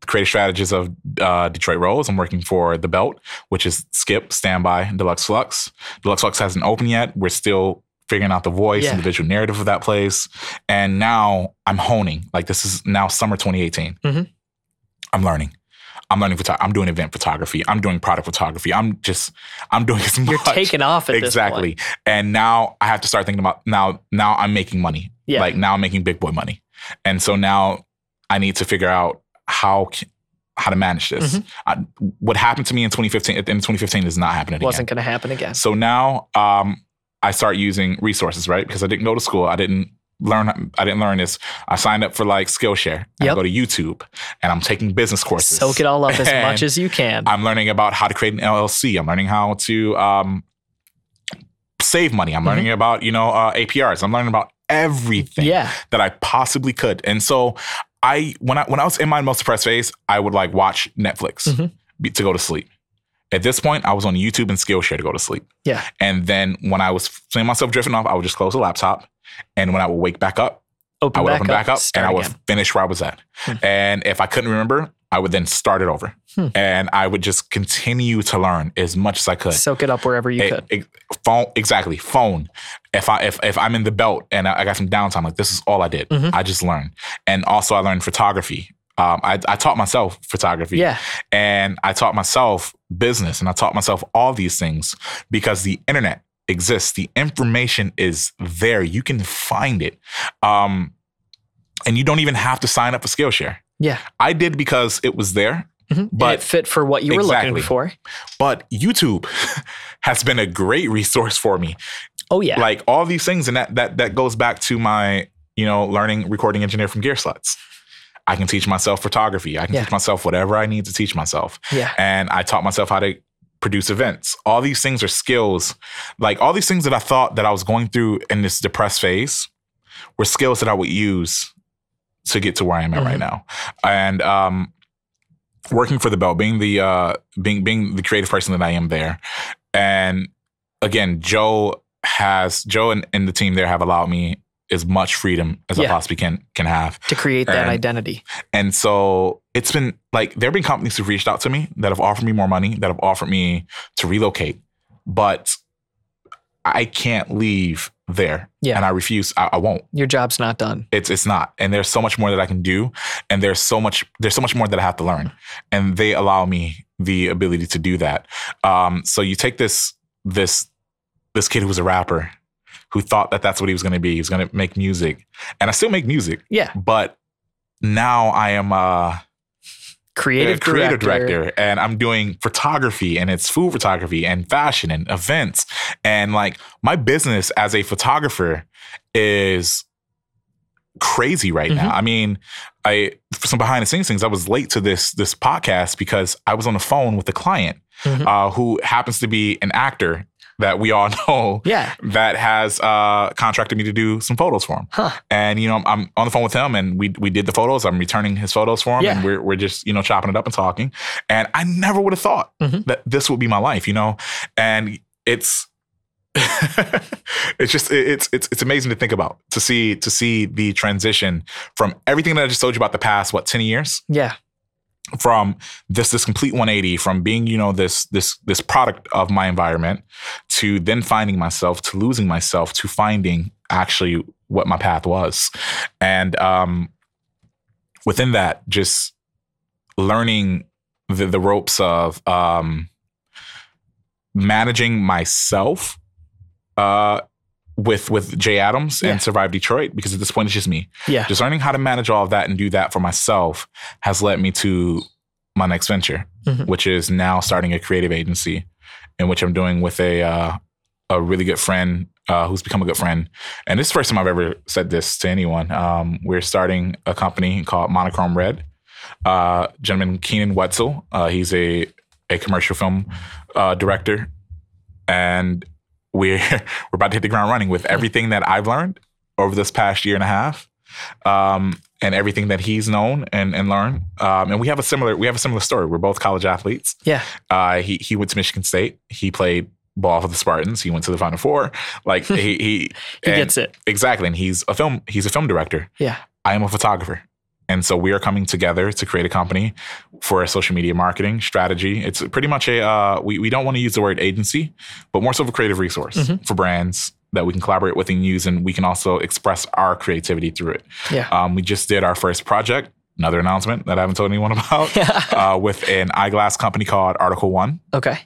creative strategists of uh, Detroit Rose. I'm working for the Belt, which is Skip, Standby, and Deluxx Fluxx. Deluxx Fluxx hasn't opened yet. We're still figuring out the voice Yeah. and the visual narrative of that place. And now I'm honing. Like this is now summer 2018. Mhm. I'm learning. I'm learning photo- I'm doing event photography. I'm doing product photography. I'm just I'm doing as You're much. taking off at exactly. this point. Exactly. And now I have to start thinking about now. Now I'm making money. Yeah. Like now I'm making big boy money, and so now I need to figure out how how to manage this. Mm-hmm. I, what happened to me in 2015 in 2015 is not happening again. Wasn't going to happen again. So now um, I start using resources, right? Because I didn't go to school. I didn't learn. I didn't learn this. I signed up for like Skillshare. And Yep. I go to YouTube, and I'm taking business courses. Soak it all up as much as you can. I'm learning about how to create an LLC. I'm learning how to um, save money. I'm Mm-hmm. learning about you know uh, APRs. I'm learning about everything Yeah. that I possibly could. And so I when I when I was in my most depressed phase, I would like watch Netflix Mhm. be- to go to sleep. At this point, I was on YouTube and Skillshare to go to sleep. Yeah. And then when I was feeling myself drifting off, I would just close the laptop. And when I would wake back up, Open I would back open back up and I would again. finish where I was at. Hmm. And if I couldn't remember, I would then start it over. Hmm. And I would just continue to learn as much as I could. Soak it up wherever you Eh, could. eh, phone exactly phone. If I if if I'm in the belt and I, I got some downtime, like this is all I did. Mhm. I just learned, and also I learned photography. Um, I, I taught myself photography, Yeah. and I taught myself business, and I taught myself all these things because the internet exists. The information is there. You can find it, um, and you don't even have to sign up for Skillshare. Yeah. I did because it was there. Mhm. But- and it fit for what you were Exactly. looking for. But YouTube has been a great resource for me. Oh yeah. like all these things and that that that goes back to my you know learning recording engineer from Gearslutz i can teach myself photography i can Yeah. teach myself whatever i need to teach myself yeah. and i taught myself how to produce events all these things are skills like all these things that i thought that i was going through in this depressed phase were skills that i would use to get to where i am at right Mhm. now. And um working for the belt being the uh being being the creative person that i am there. And again joe has joe and, and the team there have allowed me as much freedom as i possibly can can have. To create that and- identity. and so it's been like there have been companies who've reached out to me that have offered me more money, that have offered me to relocate, but I can't leave there. Yeah. And I refuse. I, I won't. Your job's not done. It's it's not. And there's so much more that I can do. And there's so much there's so much more that I have to learn. And they allow me the ability to do that. Um, so you take this this this kid who was a rapper who thought that that's what he was going to be. He was going to make music. And I still make music, Yeah. but now I am uh Creative, creative director. director. and I'm doing photography and it's food photography and fashion and events. And like my business as a photographer is crazy right now. Mhm. I mean, I for some behind the scenes things, I was late to this this podcast because I was on the phone with a client Mhm. uh, who happens to be an actor that we all know Yeah. that has uh, contracted me to do some photos for him. Huh. And you know, I'm on the phone with him, and we we did the photos. I'm returning his photos for him, Yeah. and we're we're just you know chopping it up and talking. And I never would have thought Mhm. that this would be my life, you know. And it's it's just it's it's it's amazing to think about to see to see the transition from everything that I just told you about the past what ten years Yeah. From this this complete 180 from being you know this this this product of my environment to then finding myself to losing myself to finding actually what my path was. And um within that just learning the, the ropes of um managing myself uh with with Jay Adams Yeah. and Survive Detroit because at this point it's just me Yeah. just learning how to manage all of that and do that for myself has led me to my next venture, Mhm. which is now starting a creative agency, in which I'm doing with a uh, a really good friend uh, who's become a good friend. And this is the first time I've ever said this to anyone. Um, we're starting a company called Monochrome Red. Uh, gentleman Keenan Wetzel, uh, he's a a commercial film uh, director, and we're we're about to hit the ground running with everything that I've learned over this past year and a half, um, and everything that he's known and and learned. Um, and we have a similar we have a similar story. We're both college athletes. Yeah. Uh, he he went to Michigan State. He played ball for the Spartans. He went to the Final Four. Like he he, He gets it. exactly. And he's a film he's a film director. Yeah. I am a photographer. And so we are coming together to create a company for a social media marketing strategy. It's pretty much a, uh, we, we don't want to use the word agency, but more so of a creative resource Mhm. for brands that we can collaborate with and use. And we can also express our creativity through it. Yeah. Um, we just did our first project, another announcement that I haven't told anyone about, uh, with an eyeglass company called Article One. okay.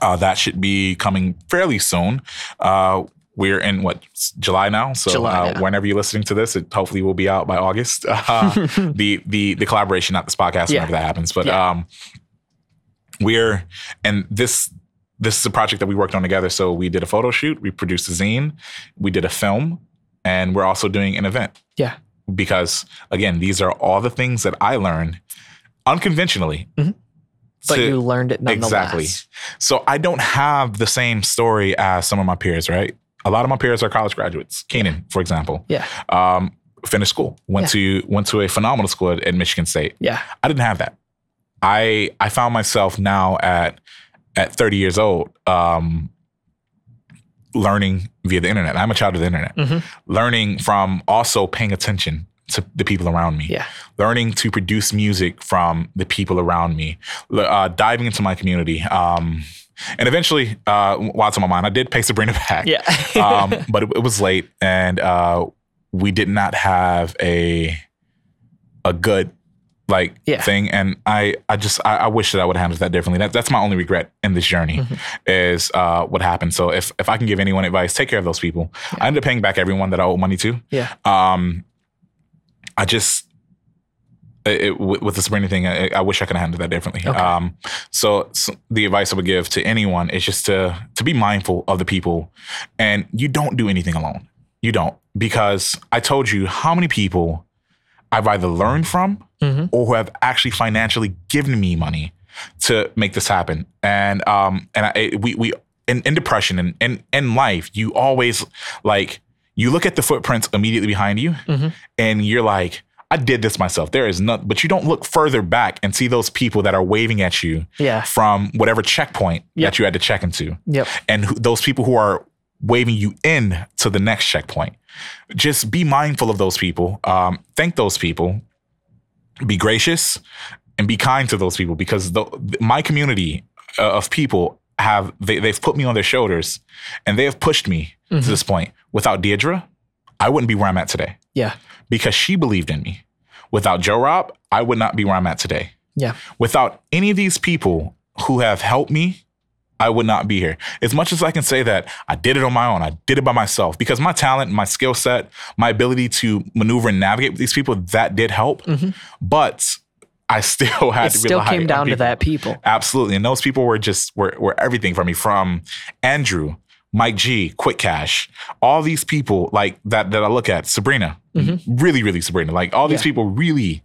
Uh, that should be coming fairly soon. Uh, we're in what July now, so July uh, now. whenever you're listening to this, it hopefully will be out by August. Uh, the the the collaboration, not this podcast, Yeah. whenever that happens. But Yeah. um, we're and this this is a project that we worked on together. So we did a photo shoot, we produced a zine, we did a film, and we're also doing an event Yeah. because again, these are all the things that I learned unconventionally. But to- you learned it nonetheless. Exactly. So I don't have the same story as some of my peers, right? A lot of my peers are college graduates. Keenan, for example, Yeah. um, finished school, went to went to a phenomenal school at, at Michigan State. Yeah. I didn't have that. I I found myself now at at 30 years old, um, learning via the internet. I'm a child of the internet. Mhm. Learning from also paying attention to the people around me. Yeah. Learning to produce music from the people around me. Uh, diving into my community. Um, and eventually, uh, while it's on my mind, I did pay Sabrina back Yeah. um, but it, it was late, and uh, we did not have a a good like Yeah. thing. And I I just I, I wish that I would have handled that differently. That, that's my only regret in this journey Mm-hmm. is uh, what happened. So if if I can give anyone advice, take care of those people. I ended up paying back everyone that I owe money to. yeah. Um, I just. It, it- with the Sabrina thing, I, I wish I could have handled that differently. Okay. Um, so, so the advice I would give to anyone is just to to be mindful of the people, and you don't do anything alone. You don't because I told you how many people I've either learned from Mhm. or who have actually financially given me money to make this happen. And um and I we we in, in depression and in in life, you always like you look at the footprints immediately behind you Mhm. and you're like, I did this myself. There is not, but you don't look further back and see those people that are waving at you Yeah. from whatever checkpoint Yep. that you had to check into Yep. and who, those people who are waving you in to the next checkpoint. Just be mindful of those people. Um, thank those people. Be gracious and be kind to those people because the, my community uh, of people have they, they've put me on their shoulders and they have pushed me to this point. Without Deirdre, I wouldn't be where I'm at today Yeah. because she believed in me. Without Joe Rob, I would not be where I'm at today Yeah. without any of these people who have helped me, I would not be here. As much as I can say that I did it on my own, I did it by myself because my talent, my skill set, my ability to maneuver and navigate with these people, that did help. Mm-hmm. But I still had It to do that. It still came down to that people. Absolutely. And those people were just were, were everything for me from Andrew, Mike G, Quick Cash, all these people like that that I look at, Sabrina, really, really Sabrina. Like all these Mm-hmm. Yeah. people really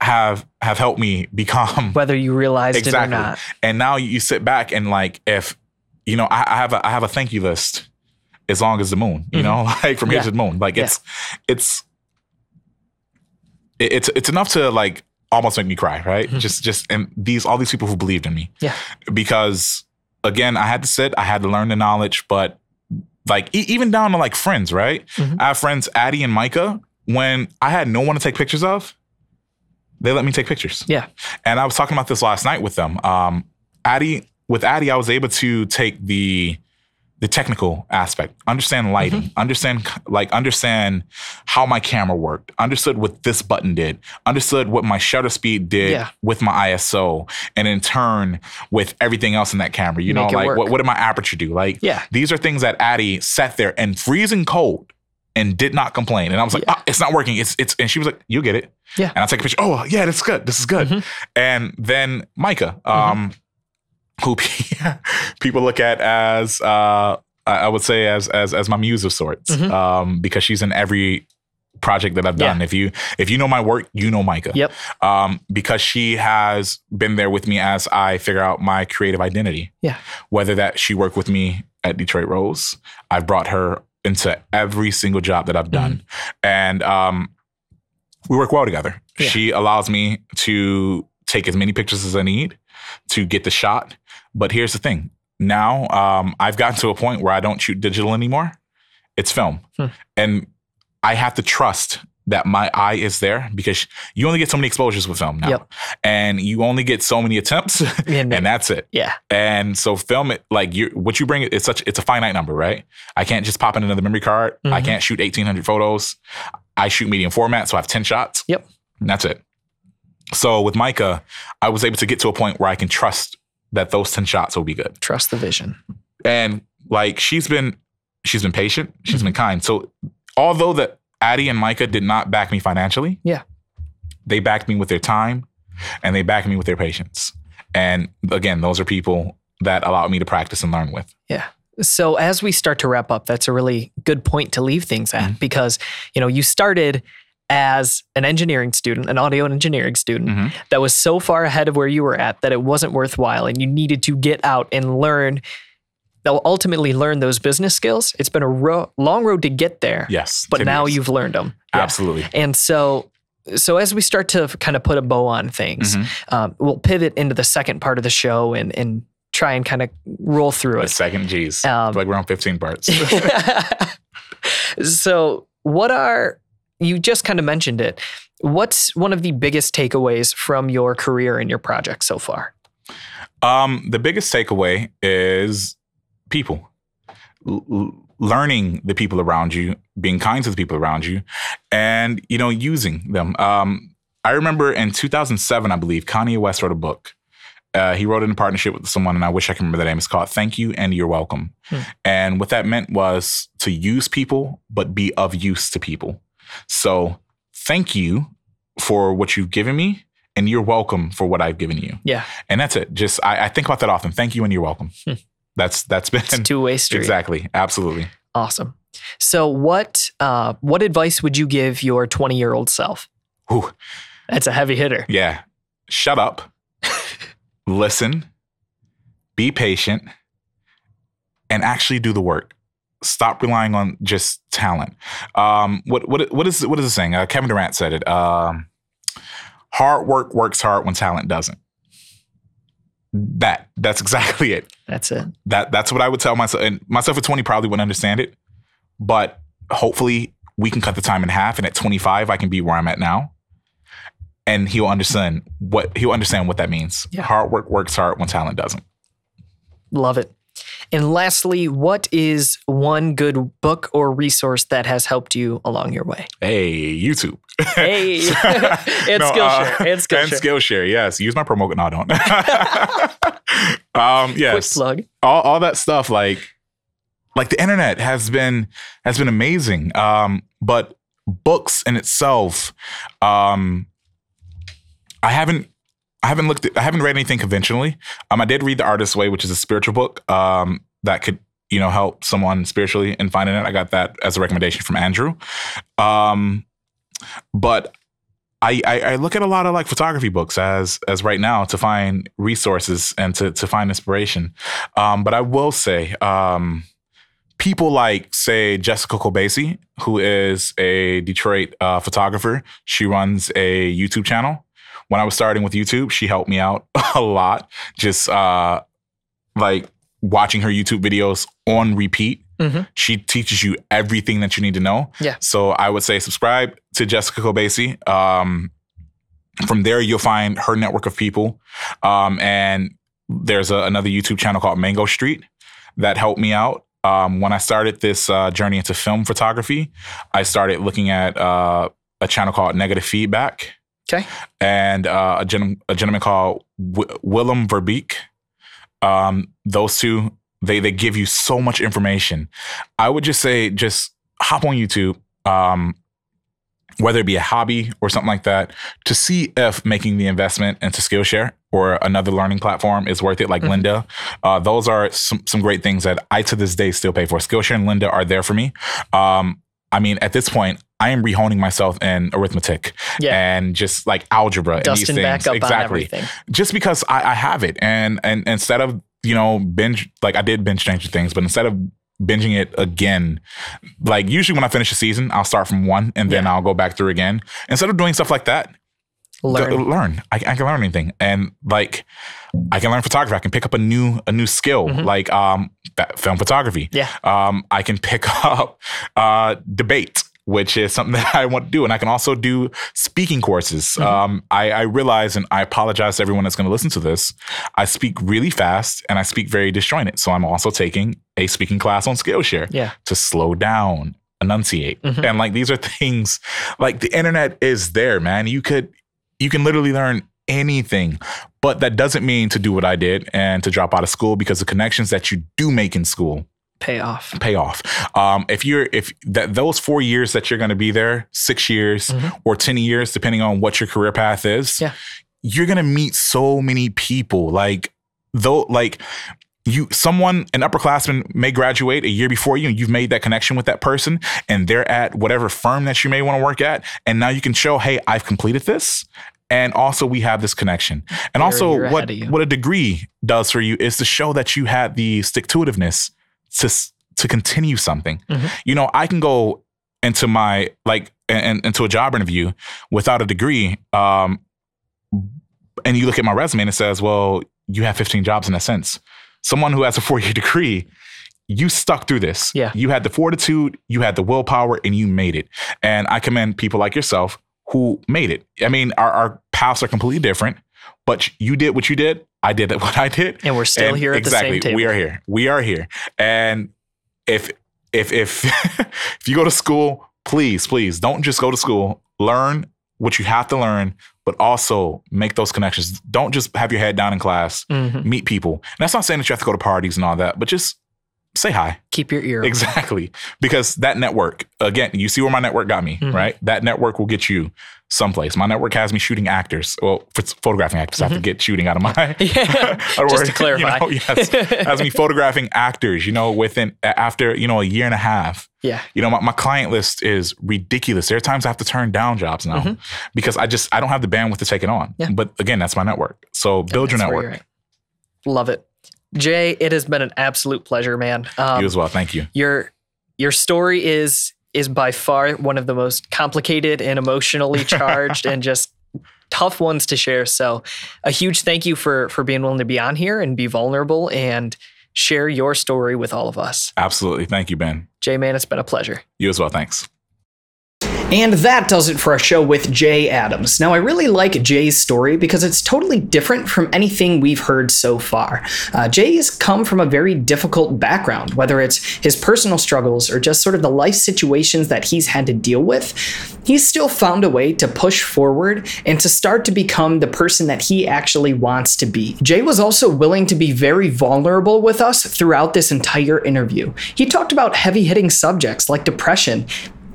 have have helped me become Whether you realized exactly. it or not. And now you sit back and like if you know, I, I have a I have a thank you list as long as the moon, you know, like from here Mm-hmm. To the moon. Like Yeah. it's it's it's it's enough to like almost make me cry, right? Just just and these all these people who believed in me Mm-hmm. Yeah. because again, I had to sit, I had to learn the knowledge, but like e- even down to like friends, right? Mhm. I have friends Addie and Micah. When I had no one to take pictures of, they let me take pictures. Yeah. And I was talking about this last night with them. Um, Addie, with Addie, I was able to take the the technical aspect, understand lighting, Mm-hmm. understand like understand how my camera worked, understood what this button did, understood what my shutter speed did Yeah. with my ISO, and in turn with everything else in that camera. You Make know, like what, what did my aperture do? Like Yeah. these are things that Addie sat there and freezing cold and did not complain. And I was like, Yeah. "Ah, it's not working. It's it's and she was like, you get it. Yeah. Mm-hmm. And I take a picture. Oh yeah, this is good. This is good. And then Micah, um, who people look at as uh, I would say as as as my muse of sorts, Mhm. um, because she's in every project that I've Yeah. done. If you if you know my work, you know Micah. Yep. Um, because she has been there with me as I figure out my creative identity Yeah. whether that she worked with me at Detroit Rose, I've brought her into every single job that I've done, and um, we work well together. Yeah. She allows me to take as many pictures as I need to get the shot. But here's the thing: now um, I've gotten to a point where I don't shoot digital anymore; it's film, Hmm. and I have to trust that my eye is there because you only get so many exposures with film now, Yep. and you only get so many attempts, And- and that's it. Yeah. And so film it like you what you bring it's such it's a finite number, right? I can't just pop in another memory card. I Mhm. can't shoot 1800 photos. I shoot medium format, so I have 10 shots. Yep. And that's it. So with Micah, I was able to get to a point where I can trust that those 10 shots will be good. Trust the vision. And like she's been she's been patient, she's Mm-hmm. been kind. So although that Addie and Micah did not back me financially, Yeah. they backed me with their time and they backed me with their patience. And again, those are people that allow me to practice and learn with. Yeah. So as we start to wrap up, that's a really good point to leave things at because you know you started as an engineering student, an audio engineering student Mhm. that was so far ahead of where you were at that it wasn't worthwhile, and you needed to get out and learn. They'll ultimately learn those business skills. It's been a ro- long road to get there, Yes. but now years. you've learned them. Yeah. Absolutely. And so, so as we start to kind of put a bow on things, Mhm. um, we'll pivot into the second part of the show and and try and kind of roll through it. The it. second G's. Um, like we're on 15 parts. so, what are you just kind of mentioned it? What's one of the biggest takeaways from your career and your project so far? Um, the biggest takeaway is people. L- learning the people around you, being kind to the people around you, and you know, using them. Um, I remember in 2007, I believe, Kanye West wrote a book. Uh, he wrote it in partnership with someone, and I wish I can remember the name. It's called "Thank You and You're Welcome." Hmm. And what that meant was to use people, but be of use to people. So, thank you for what you've given me, and you're welcome for what I've given you. Yeah, And that's it. Just I, I think about that often. Thank you and you're welcome. Hmm. That's that's been it's two way street. exactly absolutely. Awesome. So, what uh, what advice would you give your 20 year old self? Whew. That's a heavy hitter. Yeah. Shut up. listen. Be patient. And actually do the work. Stop relying on just talent. Um, what what what is what is it saying? Uh, Kevin Durant said it. Um, hard work works hard when talent doesn't. That that's exactly it. That's it. that that's what I would tell myself. And myself at 20 probably wouldn't understand it, but hopefully we can cut the time in half. And at 25, I can be where I'm at now. And he'll understand what he'll understand what that means. Yeah. Hard work works hard when talent doesn't. Love it. And lastly, what is one good book or resource that has helped you along your way? Hey, YouTube. Hey, and No, Skillshare, uh, and Skillshare. And Skillshare, yes. Use my promo code. No, I don't. um, Quick yes. plug. all, all that stuff like like the internet has been has been amazing um but books in itself um i haven't i haven't looked at i haven't read anything conventionally um i did read the artist's way which is a spiritual book um that could you know help someone spiritually in finding it i got that as a recommendation from andrew um but I, I, I look at a lot of like photography books as as right now to find resources and to to find inspiration. Um, but I will say, um, people like say Jessica Kobeissi, who is a Detroit uh, photographer. She runs a YouTube channel. When I was starting with YouTube, she helped me out a lot. Just uh, like watching her YouTube videos on repeat. Mhm. She teaches you everything that you need to know. Yeah. So I would say subscribe to Jessica Kobeissi. Um, from there, you'll find her network of people. Um, and there's a, another YouTube channel called Mango Street that helped me out. Um, when I started this uh, journey into film photography, I started looking at uh, a channel called Negative Feedback Okay. and uh, a, gen- a gentleman called w- Willem Verbeek. Um, those two, they they give you so much information. I would just say, just hop on YouTube, um, whether it be a hobby or something like that, to see if making the investment into Skillshare or another learning platform is worth it, like Mhm. Lynda. Uh, those are some some great things that I to this day still pay for. Skillshare and Lynda are there for me. Um, I mean, at this point, I am rehoning myself in arithmetic Yeah. and just like algebra and Dusting these things. back up on exactly. Just because I, I have it, and and instead of you know binge like I did binge Stranger Things, but instead of binging it again, like usually when I finish a season, I'll start from one and then Yeah. I'll go back through again. Instead of doing stuff like that, Learn. Go- learn. I, I can learn anything, and like I can learn photography. I can pick up a new a new skill, Mhm. like um film photography. Yeah. Um, I can pick up uh debate, which is something that I want to do, and I can also do speaking courses. Mhm. Um, I, I realize, and I apologize to everyone that's going to listen to this. I speak really fast, and I speak very disjointed. So I'm also taking a speaking class on Skillshare Yeah. to slow down, enunciate. Mhm. And like these are things like the internet is there, man. You could you can literally learn anything. But that doesn't mean to do what I did and to drop out of school because the connections that you do make in school Pay off. pay off. Um, if you're if that those four years that you're going to be there, six years Mhm. or ten years, depending on what your career path is, Yeah. you're going to meet so many people. Like though, like you someone an upperclassman may graduate a year before you and you've made that connection with that person and they're at whatever firm that you may want to work at and now you can show hey i've completed this and also we have this connection and also what ahead of you. what a degree does for you is to show that you had the stick to itiveness to to continue something. Mhm. you know i can go into my like and into a job interview without a degree um and you look at my resume and it says well you have 15 jobs in a sense. Someone who has a four-year degree you stuck through this. Yeah. you had the fortitude you had the willpower and you made it. And i commend people like yourself who made it. I mean our, our paths are completely different but you did what you did i did what i did And we're still and here at exactly, the same table. We are here. We are here. And if if if if you go to school, please, please don't just go to school. Learn what you have to learn, but also make those connections. Don't just have your head down in class. Mhm. Meet people. And that's not saying that you have to go to parties and all that, but just say hi. Keep your ear. Exactly. Because that network, again, you see where my network got me, Mhm. right? That network will get you someplace. My network has me shooting actors. Well, for photographing actors, I have to get shooting out of my Mm-hmm. Yeah, of just to clarify. You know, yes, has me photographing actors. You know, within after you know a year and a half. Yeah. You know, my, my client list is ridiculous. There are times I have to turn down jobs now Mhm. because I just I don't have the bandwidth to take it on. Yeah. But again, that's my network. So build your network. at. Love it. Jay, it has been an absolute pleasure, man. Um, you as well. Thank you. your your story is is by far one of the most complicated and emotionally charged and just tough ones to share. So a huge thank you for for being willing to be on here and be vulnerable and share your story with all of us. Absolutely. Thank you, Ben. Jay, man, it's been a pleasure. You as well. Thanks. And that does it for our show with Jay Adams. Now, I really like Jay's story because it's totally different from anything we've heard so far. Uh, Jay has come from a very difficult background, whether it's his personal struggles or just sort of the life situations that he's had to deal with. He's still found a way to push forward and to start to become the person that he actually wants to be. Jay was also willing to be very vulnerable with us throughout this entire interview. He talked about heavy hitting subjects like depression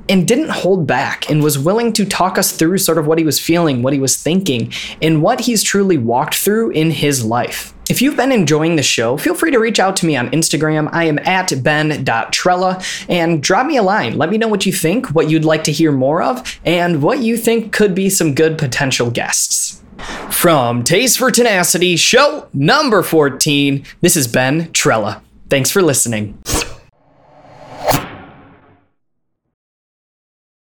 and didn't hold back and was willing to talk us through sort of what he was feeling, what he was thinking, and what he's truly walked through in his life. If you've been enjoying the show, feel free to reach out to me on Instagram. I am at ben.trella and drop me a line. Let me know what you think, what you'd like to hear more of, and what you think could be some good potential guests. From Taste for Tenacity, show number 14, this is Ben Trella. Thanks for listening.